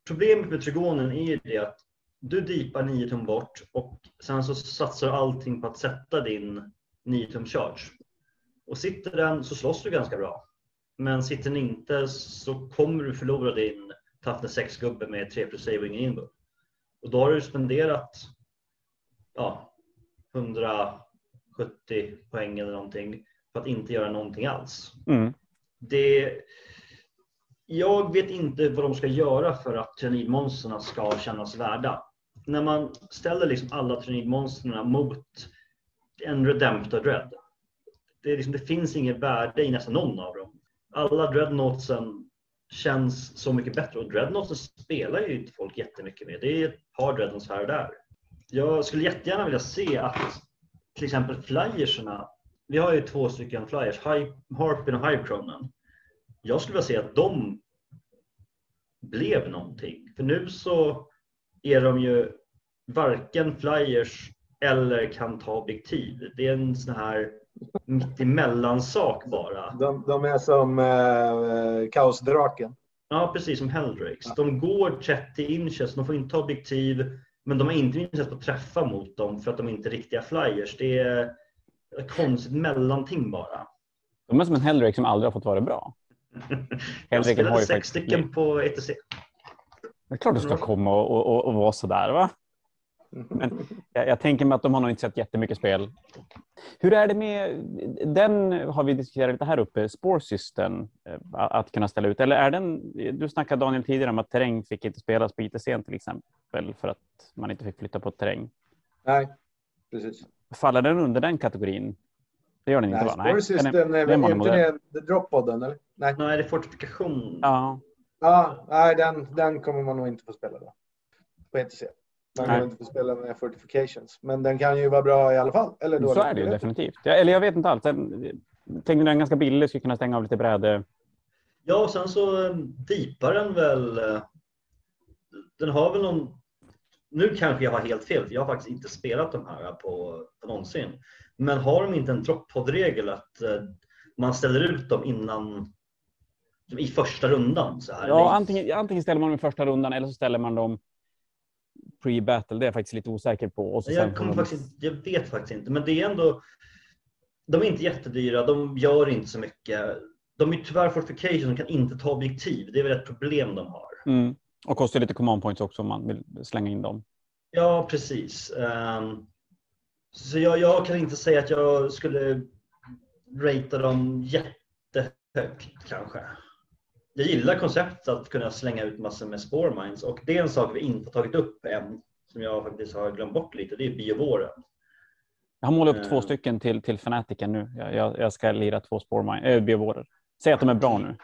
problemet med Trygonen är ju det att du deepar 9 tum bort och sen så satsar allting på att sätta din 9 tum charge. Och sitter den så slåss du ganska bra. Men sitter den inte så kommer du förlora din Toughness 6-gubbe med 3 plus save och ingen inbull. Och då har du spenderat ja, 170 poäng eller någonting för att inte göra någonting alls Mm. det, jag vet inte vad de ska göra för att tyrannidmonstren ska kännas värda. När man ställer liksom alla tyrannidmonstren mot en Redemptor Dread. Det, liksom, det finns inget värde i nästan någon av dem. Alla Dreadnoughtsen känns så mycket bättre och Dreadnoughtsen spelar ju inte folk jättemycket med. Det är ett par Dreadnoughts här och där. Jag skulle jättegärna vilja se att till exempel flyerserna vi har ju två stycken flyers, Harpin och Hivecronen. Jag skulle vilja se att de blev någonting. För nu så är de ju varken flyers eller kan ta objektiv. Det är en sån här mittemellan-sak bara. De, de är som eh, kaosdraken. Ja, precis som Helldrakes. De går 30 inches, de får inte ta objektiv, men de har inte inches på att träffa mot dem för att de inte är riktiga flyers. Det är ett konstigt mellanting bara. De är som en Hellrake som aldrig har fått vara bra. [laughs] Jag spelade sex stycken på ETC. Det är klart du ska komma och, och, och, och vara sådär va? Men jag, jag tänker mig att de har nog inte sett jättemycket spel. Hur är det med den har vi diskuterat lite här uppe, Spore System, eh, att kunna ställa ut. Eller är den, du snackade Daniel tidigare om att terräng fick inte spelas på ITC till exempel för att man inte fick flytta på terräng. Nej, precis. Faller den under den kategorin? Det gör den inte Nej, va? Spore den System är, det är väl monomodell. inte det Droppodden, eller? Nej. Nej, det är fortifikation. Ja, Ja, nej den, den kommer man nog inte få spela då. På ETC. Man Nej. inte få spela med Fortifications. Men den kan ju vara bra i alla fall. Eller så är det ju definitivt. Ja, eller jag vet inte alls. Den, tänkte den är ganska billig, skulle kunna stänga av lite bräde. Ja, och sen så eh, deepar den väl. eh, Den har väl någon. Nu kanske jag har helt fel, för jag har faktiskt inte spelat de här på, på någonsin. Men har de inte en drop-pod-regel att eh, man ställer ut dem innan i första rundan? Så här, Ja, antingen, antingen ställer man dem i första rundan eller så ställer man dem pre-battle. Det är jag faktiskt lite osäker på. Och så Jag, kommer faktiskt, jag vet faktiskt inte, men det är ändå. De är inte jättedyra, de gör inte så mycket. De är tyvärr fortification, de kan inte ta objektiv. Det är väl ett problem de har. Mm. Och kostar lite command points också om man vill slänga in dem. Ja, precis. Ehm, så jag, jag kan inte säga att jag skulle ratea dem jättehögt kanske. Jag gillar konceptet att kunna slänga ut massor med spore mines och det är en sak vi inte har tagit upp än som jag faktiskt har glömt bort lite. Det är biovåren. Jag har målat upp Eh. två stycken till, till Fanatiken nu. Jag, jag, jag ska lira två spårmine, äh, biovåror. Säg att de är bra nu.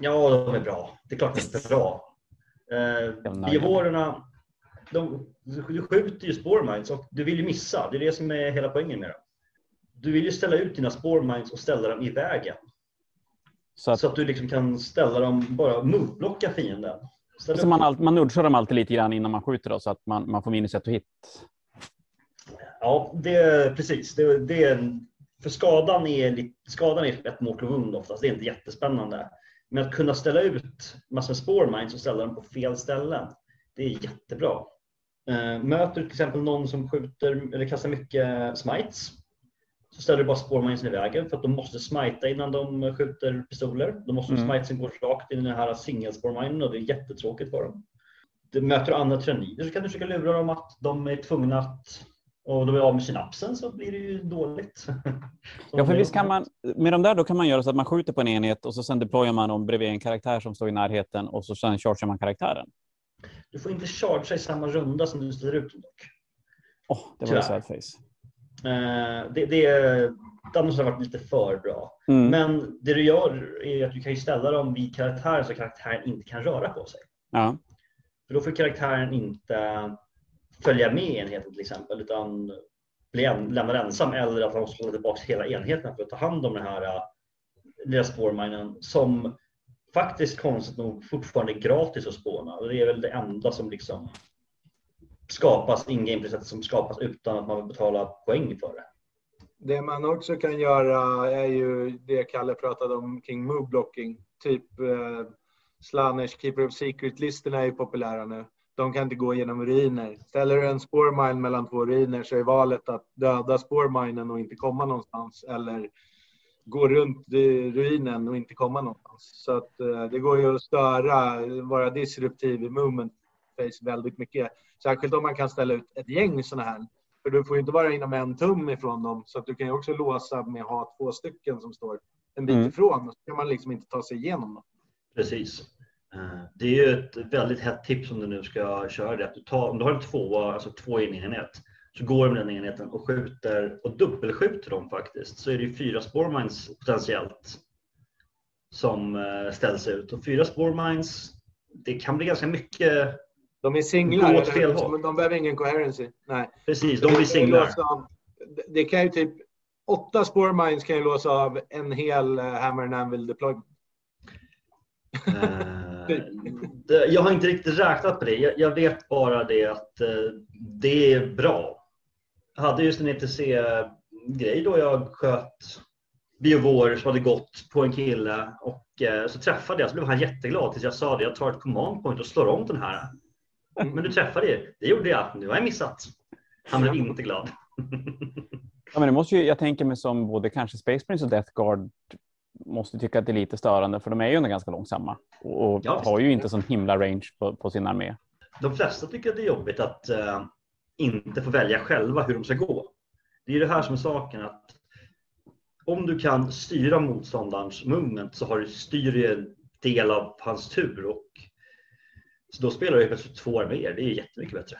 Ja, de är bra. Det är klart de är bra. Eh, nöjd. biovårorna, de, du skjuter ju spore mines och du vill ju missa. Det är det som är hela poängen med dem. Du vill ju ställa ut dina spore mines och ställa dem i vägen. Så att, Så att du liksom kan ställa dem, bara moveblocka fienden. Så upp- man, all, man nudgar dem alltid lite grann innan man skjuter då, så att man, man får minus ett och hit. Ja, det precis. Det, det är, för skadan är, skadan är ett mortal wound oftast. Det är inte jättespännande. Men att kunna ställa ut massor med spore mines och ställa dem på fel ställen. Det är jättebra. Eh, möter du till exempel någon som skjuter eller kastar mycket smites. Så ställer du bara mines i vägen för att de måste smita innan de skjuter pistoler. Då måste Mm. smitesen gå rakt in i den här single spore minen och det är jättetråkigt för dem. du möter andra tyrannider så kan du försöka lura dem att de är tvungna att och de är av med synapsen så blir det ju dåligt. [laughs] ja, för visst kan man, med de där då kan man göra så att man skjuter på en enhet och så sen deployar man dem bredvid en karaktär som står i närheten och så sen chargear man karaktären. Du får inte chargea i samma runda som du ställer ut dem dock. Åh, oh, det var ett sad face. Uh, det, det, det hade varit lite för bra. Mm. Men det du gör är att du kan ställa dem vid karaktären så karaktären inte kan röra på sig. Ja. För då får karaktären inte följa med enheten till exempel utan bli en, lämnad ensam eller att han måste hålla tillbaka hela enheten för att ta hand om den här uh, lilla spårminen som faktiskt konstigt nog fortfarande är gratis att spåna. Och det är väl det enda som liksom skapas in-game som skapas utan att man vill betala poäng för det. Det man också kan göra är ju det Kalle pratade om kring move blocking. Typ eh, Slanish Keeper of Secret-listorna är ju populära nu. De kan inte gå genom ruiner. Ställer du en spårmine mellan två ruiner så är valet att döda spårminen och inte komma någonstans eller gå runt ruinen och inte komma någonstans. Så att eh, det går ju att störa, vara disruptiv i movement face väldigt mycket. Särskilt om man kan ställa ut ett gäng sådana här. För du får ju inte vara inom en tum ifrån dem så att du kan ju också låsa med att ha två stycken som står en bit mm. ifrån så kan man liksom inte ta sig igenom dem. Precis. Eh, det är ju ett väldigt hett tips om du nu ska köra det. du tar, om du har en tvåa, alltså två i en enhet, så går du med den enheten och skjuter och dubbelskjuter dem faktiskt. Så är det ju fyra spårmines potentiellt som eh, ställs ut. Och fyra spårmines, det kan bli ganska mycket de är singlar, åt fel håll. de behöver ingen coherency. Nej. Precis, de blir singlar. det kan ju typ, åtta spårmines kan ju låsa av en hel uh, Hammer and Anvil deployment. Uh, jag har inte riktigt räknat på det. Jag, vet bara det att uh, det är bra. Jag hade just en ETC-grej då jag sköt biovår som hade gått på en kille och så träffade jag så blev han jätteglad tills jag sa det. Jag tar ett command point och slår om den här. [laughs] Men du träffade ju. Det gjorde jag. Nu har jag missat. Han blev inte glad. ja, men det måste ju, jag tänker mig som både kanske Space Prince och Death Guard måste tycka att det är lite störande för de är ju ändå ganska långsamma och ja, har ju inte sån himla range på, på sin armé. De flesta tycker att det är jobbigt att uh, inte få välja själva hur de ska gå. Det är det här som är saken att om du kan styra motståndarens movement så har du styr en del av hans tur och så då spelar du plötsligt två arméer. Det är jättemycket bättre.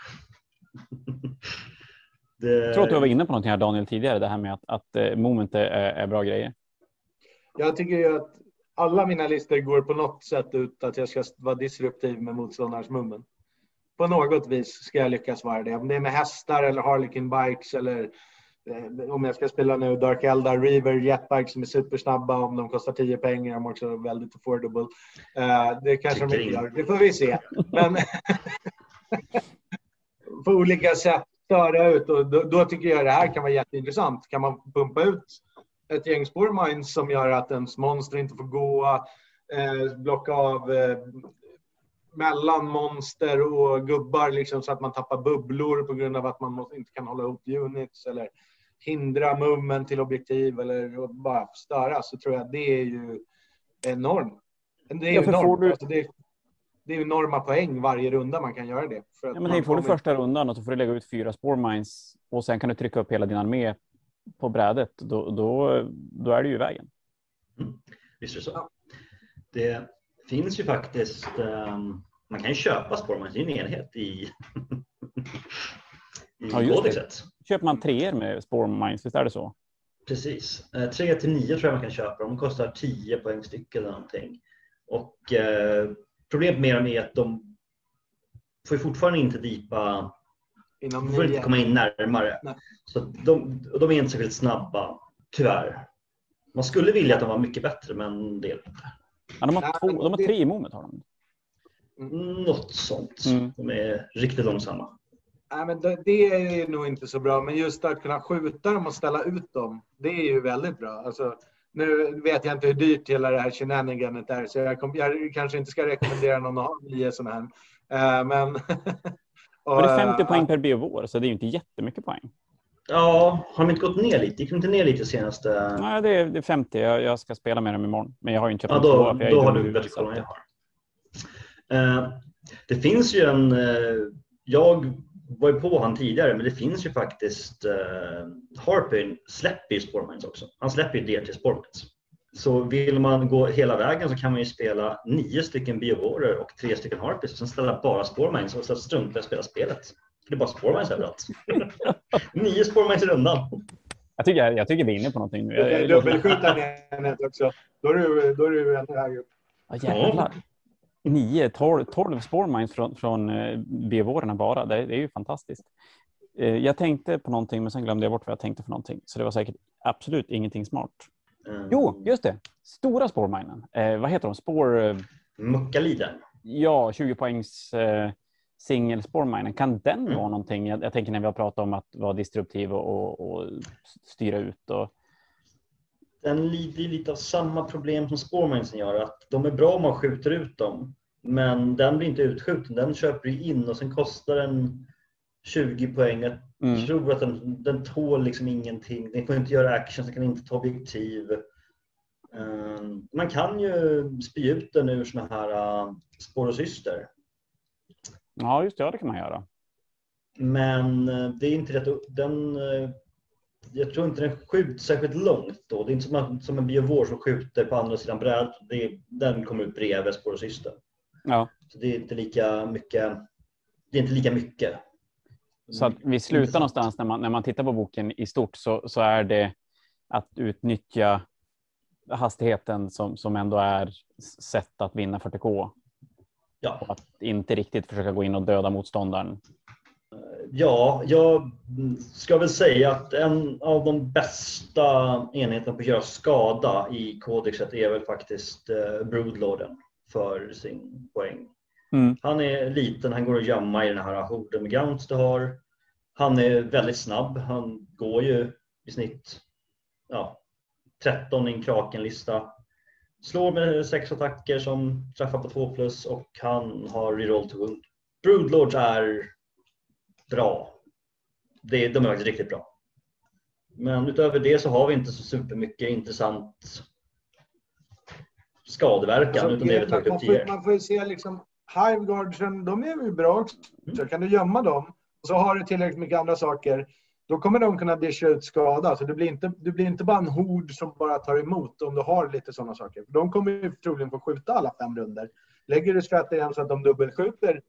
[laughs] det... Jag tror att du var inne på någonting här Daniel tidigare, det här med att, att eh, moment är, är bra grejer. Jag tycker ju att alla mina listor går på något sätt ut att jag ska vara disruptiv med motståndarens mummen. På något vis ska jag lyckas vara det. Om det är med hästar eller Harlequin bikes eller om jag ska spela nu Dark Eldar River Jetbikes som är supersnabba om de kostar 10 pengar. De är också väldigt affordable. Uh, det kanske de inte gör. Det får vi se. Men [laughs] på olika sätt störa ut och då, då, tycker jag det här kan vara jätteintressant. Kan man pumpa ut ett gäng spårmines som gör att ens monster inte får gå, eh, blocka av eh, mellan monster och gubbar liksom, så att man tappar bubblor på grund av att man måste, inte kan hålla ihop units eller hindra mummen till objektiv eller bara störa så tror jag det är ju enormt. Det är, ja, enormt. Du... Alltså det, det är enorma poäng varje runda man kan göra det. För ja, men får du första rundan och så får du lägga ut fyra spårmines och sen kan du trycka upp hela din armé på brädet, då, då, då är det ju i vägen. Mm. Visst är det så. Det finns ju faktiskt, um, man kan ju köpa spårmines i en enhet i, [laughs] i ja, kodexet. Köper man treor med spårmines, visst är det så? Precis. Eh, tre till nio tror jag man kan köpa. De kostar 10 poäng styck eller någonting. Och eh, problemet med dem är att de får fortfarande inte dipa Inom får inte komma in närmare. Nej. Så de, de är inte särskilt snabba, tyvärr. Man skulle vilja att de var mycket bättre, men det är inte. Ja, de, har två, de har tre i moment. Har de. Något sånt. Mm. De är riktigt långsamma. Nej, men det, är nog inte så bra, men just att kunna skjuta dem och ställa ut dem, det är ju väldigt bra. Alltså, nu vet jag inte hur dyrt hela det här shenaniganet är, så jag, kom, jag kanske inte ska rekommendera någon att ha nio sådana här. Uh, men [laughs] Men det är 50 poäng per BV så det är ju inte jättemycket poäng. Ja, har de inte gått ner lite? Gick de inte ner lite senaste? Nej, det är, det är 50. Jag, jag, ska spela med dem imorgon. Men jag har ju inte köpt ja, då, då har du bättre koll än jag har. Uh, Det finns ju en... Eh, jag var ju på han tidigare, men det finns ju faktiskt... Uh, Harpin släpper ju Spormines också. Han släpper ju det till Spormines. Så vill man gå hela vägen så kan man ju spela nio stycken Biovorer och tre stycken Harpies och sen ställa bara Spormines och så strunta i att spela spelet. Det är bara Spormines överallt. [laughs] nio Spormines i rundan. Jag tycker, jag tycker vi är inne på någonting nu. Dubbelskjutaren också. Då är du, då är du ännu högre upp. Ja, jävlar. 9, 12, 12 spårmines från, från eh, B-vårarna bara. Det, det, är ju fantastiskt. Eh, jag tänkte på någonting, men sen glömde jag bort vad jag tänkte för någonting. Så det var säkert absolut ingenting smart. Mm. Jo, just det. Stora spårminen. Eh, vad heter de? Spår... Eh, Muckaliden. Ja, 20 poängs eh, singelspårminen. Kan den mm. vara någonting? Jag, jag, tänker när vi har pratat om att vara disruptiv och, och, och styra ut. Och... Den lider lite av samma problem som spårminesen gör. Att de är bra om man skjuter ut dem. Men den blir inte utskjuten. Den köper du in och sen kostar den 20 poäng. Jag mm. tror att den, den tål liksom ingenting. Den får inte göra action, den kan inte ta objektiv. Um, man kan ju spy ut den ur såna här uh, spår och syster. Ja, just det. Ja, det kan man göra. Men uh, det är inte rätt. Den, uh, jag tror inte den skjuter särskilt långt då. Det är inte som, en, som en biovår som skjuter på andra sidan brädet. Den kommer ut bredvid spår och syster. Ja. Så det är inte lika mycket. Det är inte lika mycket. Så att vi slutar någonstans när man, när man tittar på boken i stort så, så är det att utnyttja hastigheten som, som ändå är sätt att vinna 40K. Ja. Och att inte riktigt försöka gå in och döda motståndaren. Ja, jag ska väl säga att en av de bästa enheterna på att göra skada i kodexet är väl faktiskt eh, Broodlorden för sin poäng. Mm. Han är liten, han går att gömma i den här horden med Gauntz du har. Han är väldigt snabb, han går ju i snitt ja, 13 i en krakenlista. Slår med sex attacker som träffar på 2 plus och han har reroll to wound. Broodlords är bra. Det, de är faktiskt riktigt bra. Men utöver det så har vi inte så supermycket intressant skadeverkan. Alltså, utan det vi tagit upp tidigare. Man får ju se liksom Hiveguardsen, de är ju bra också. Mm. Kan du gömma dem och så har du tillräckligt mycket andra saker då kommer de kunna discha ut skada. Så det blir, inte, det blir inte bara en hord som bara tar emot om du har lite sådana saker. De kommer ju troligen få skjuta alla fem runder. Lägger du strategin så att de dubbelskjuter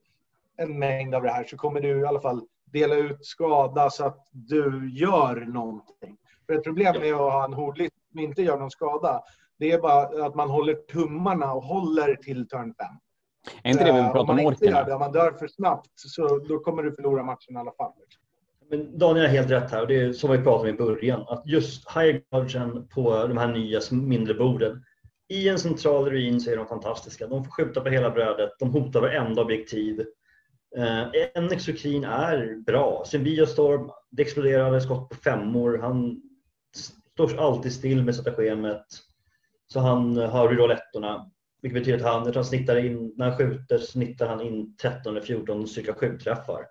en mängd av det här så kommer du i alla fall dela ut skada så att du gör någonting. För ett problem med att ha en hordlist som inte gör någon skada, det är bara att man håller tummarna och håller till turn 5. Är inte det vi pratar om, om orkerna? Det, om man dör för snabbt så då kommer du förlora matchen i alla fall. Men Daniel har helt rätt här och det är som vi pratade om i början. Att just high guardian på de här nya mindre borden. I en central ruin så är de fantastiska. De får skjuta på hela brödet. De hotar varenda objektiv. Eh, en exokrin är bra. Symbiostorm, det exploderade skott på femmor. Han står alltid still med strategemet. Så han har rolettorna. Vilket betyder att han, jag han snittar in, när han skjuter snittar han in 13 eller 14 stycken skjutträffar.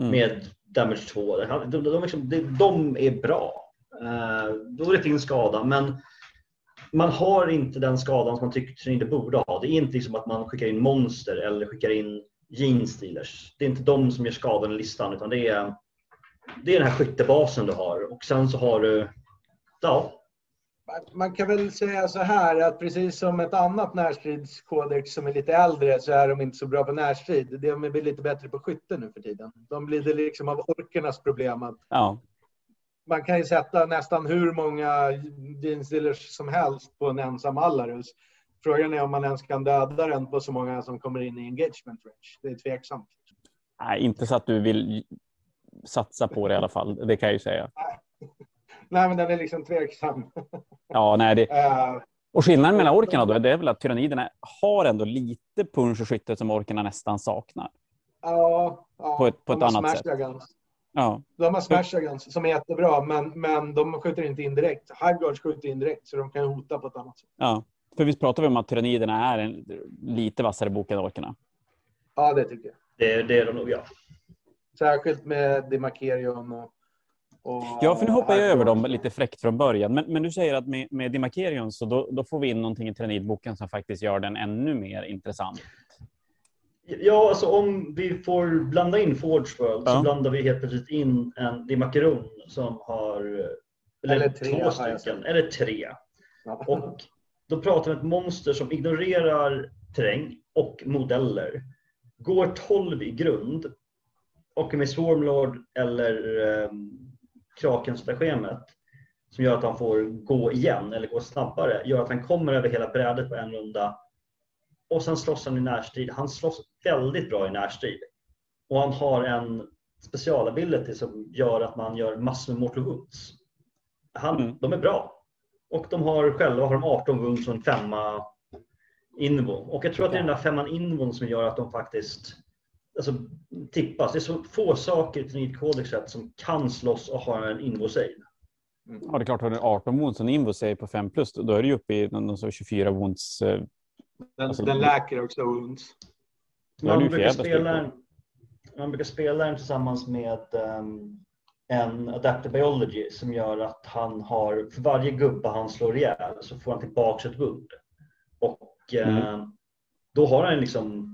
Mm. Med damage 2. De, de, de, liksom, de är bra. Uh, då är det finns skada, men man har inte den skadan som man tycker sig inte borde ha. Det är inte liksom att man skickar in monster eller skickar in jeansdealers. Det är inte de som gör skadan i listan utan det är, det är den här skyttebasen du har och sen så har du ja, man kan väl säga så här att precis som ett annat närstridskodex som är lite äldre så är de inte så bra på närstrid. De är lite bättre på skytte nu för tiden. De blir det liksom av orkernas problem. Att ja. Man kan ju sätta nästan hur många jeansdealers som helst på en ensam Allarus. Frågan är om man ens kan döda den på så många som kommer in i engagement range. Det är tveksamt. Nej, inte så att du vill satsa på det i alla fall. Det kan jag ju säga. [laughs] Nej, men den är liksom tveksam. [laughs] Ja, nej, det... Uh, och skillnaden mellan orkerna då, det är väl att tyranniderna har ändå lite punch och skytte som orkerna nästan saknar. Ja, ja på ett, på ett annat sätt. Guns. Ja. De har smash guns som är jättebra, men, men de skjuter inte in direkt. Hiveguards skjuter in direkt, så de kan hota på ett annat sätt. Ja, för visst pratar vi om att tyranniderna är en lite vassare bok än orkerna? Ja, det tycker jag. Det, det är de nog, ja. Särskilt med Demarkerion och och, ja, för nu hoppar jag över dem lite fräckt från början. Men, men du säger att med, med Dimakerion så då, då, får vi in någonting i Tyrannidboken som faktiskt gör den ännu mer intressant. Ja, alltså om vi får blanda in Forge World Ja. så blandar vi helt plötsligt in en Dimacaron som har eller, Eller tre, två stycken, eller tre. Ja. Och då pratar vi om ett monster som ignorerar terräng och modeller. Går 12 i grund och med Swarmlord eller um, Krakenstragemet som gör att han får gå igen eller gå snabbare gör att han kommer över hela brädet på en runda och sen slåss han i närstrid. Han slåss väldigt bra i närstrid. Och han har en specialability som gör att man gör massor med mortal wounds. Han, Mm. De är bra. Och de har själva har de 18 wounds och en femma invo. Och jag tror att det är den där femman invon som gör att de faktiskt alltså, tippas. Det är så få saker i Trinit som kan slåss och har en invo-save. Ja, det är klart, har du 18 wounds och en invo säger på 5 plus, då är du ju uppe i någon, någon sorts 24 wounds. eh, Den, Alltså, den läker också det Man brukar, spela man brukar spela den tillsammans med ehm, en Adaptive Biology som gör att han har, för varje gubbe han slår ihjäl så får han tillbaka ett wound. Och eh, Mm. då har han liksom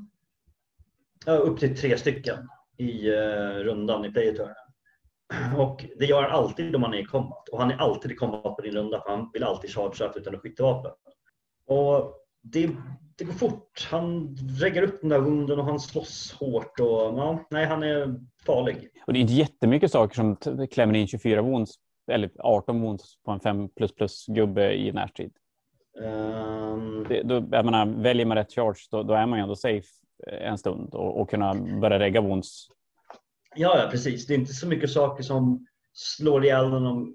upp till tre stycken i eh, rundan i playerturnen. Och det gör han alltid om han är i combat. Och han är alltid i combat på din runda för han vill alltid chargea utan att skyttevapen. Och det, det går fort. Han reggar upp den där wounden och han slåss hårt. Och, ja, nej, han är farlig. Och det är inte jättemycket saker som klämmer in 24 wounds eller 18 wounds på en 5 plus plus gubbe i närstrid. Ehm, Det, då, jag menar, väljer man rätt charge, då, då är man ju ändå safe eh, en stund och, och kunna börja regga wounds. ja, ja, precis. Det är inte så mycket saker som slår ihjäl honom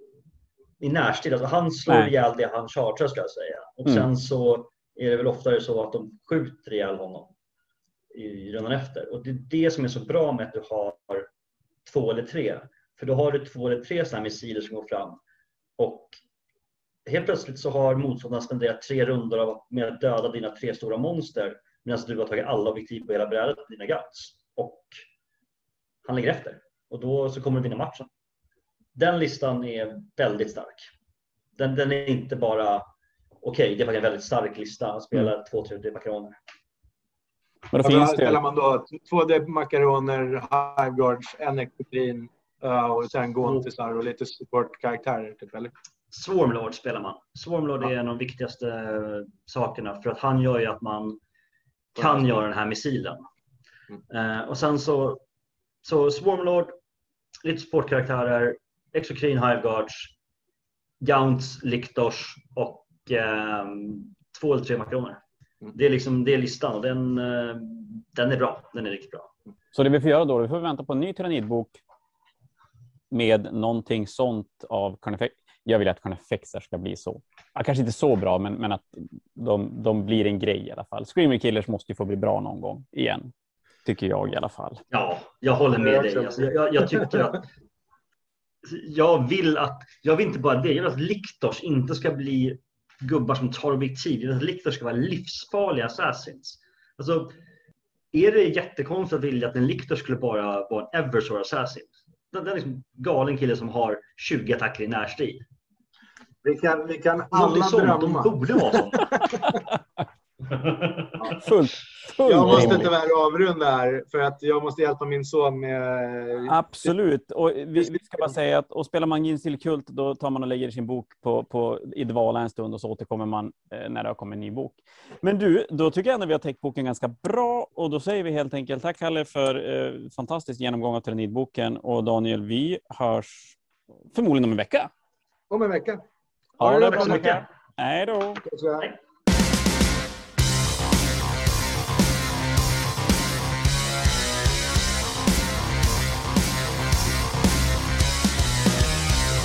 i närstrid. Alltså, han slår Nej. ihjäl det han chargear ska jag säga. Och Mm. sen så är det väl oftare så att de skjuter ihjäl honom i rundan efter. Och det är det som är så bra med att du har två eller tre. För då har du två eller tre sådana här missiler som går fram. Och helt plötsligt så har motståndaren spenderat tre rundor med att döda dina tre stora monster medan du har tagit alla objektiv på hela brädet på dina guts. Och han ligger efter. Och då så kommer du vinna matchen. Den listan är väldigt stark. Den, den är inte bara okej, det var en väldigt stark lista att spela två, tre, tre makaroner. Men då Ja, finns spelar det, man då två D makaroner, hiveguards, en uh, och sen gontisar och lite supportkaraktärer. Typ, eller? Swarmlord spelar man. Swarmlord är en av de viktigaste sakerna för att han gör ju att man kan göra den här missilen. Eh, och sen så, så Swarmlord, lite sportkaraktärer, Exocrine Hiveguards, Gaunts, Lictors och ehm, två eller tre makaroner. Mm. Det är liksom det är listan och den, eh, den är bra. Den är riktigt bra. så det vi får göra då, vi får vänta på en ny tyrannidbok med någonting sånt av Carnifex. Jag vill att Carnifexar ska bli så. Ja, kanske inte så bra, men, men att de, de blir en grej i alla fall. Screamer Killers måste ju få bli bra någon gång igen. Tycker jag i alla fall. Ja, jag håller med dig. Alltså, jag, jag tycker att jag vill att, jag vill inte bara det, jag vill att Liktors inte ska bli gubbar som tar objektiv. Jag vill att Liktors ska vara livsfarliga assassins. Alltså, är det jättekonstigt att vilja att en Liktor skulle bara vara en Eversor assassin? Den, den är liksom galen kille som har 20 attacker i närstrid. Vi kan, vi kan alla sånt, de drömma. borde vara [laughs] fullt Jag måste tyvärr avrunda här för att jag måste hjälpa min son med... Absolut. Och vi, vi ska bara säga att och spelar man Ginstill Kult, då tar man och lägger sin bok på, på, i dvala en stund och så återkommer man eh, när det har kommit en ny bok. Men du, då tycker jag ändå vi har täckt boken ganska bra och då säger vi helt enkelt tack Kalle för eh, fantastisk genomgång av Tyrannidboken och Daniel, vi hörs förmodligen om en vecka. Om en vecka. Ha Ha det bra. Hej då!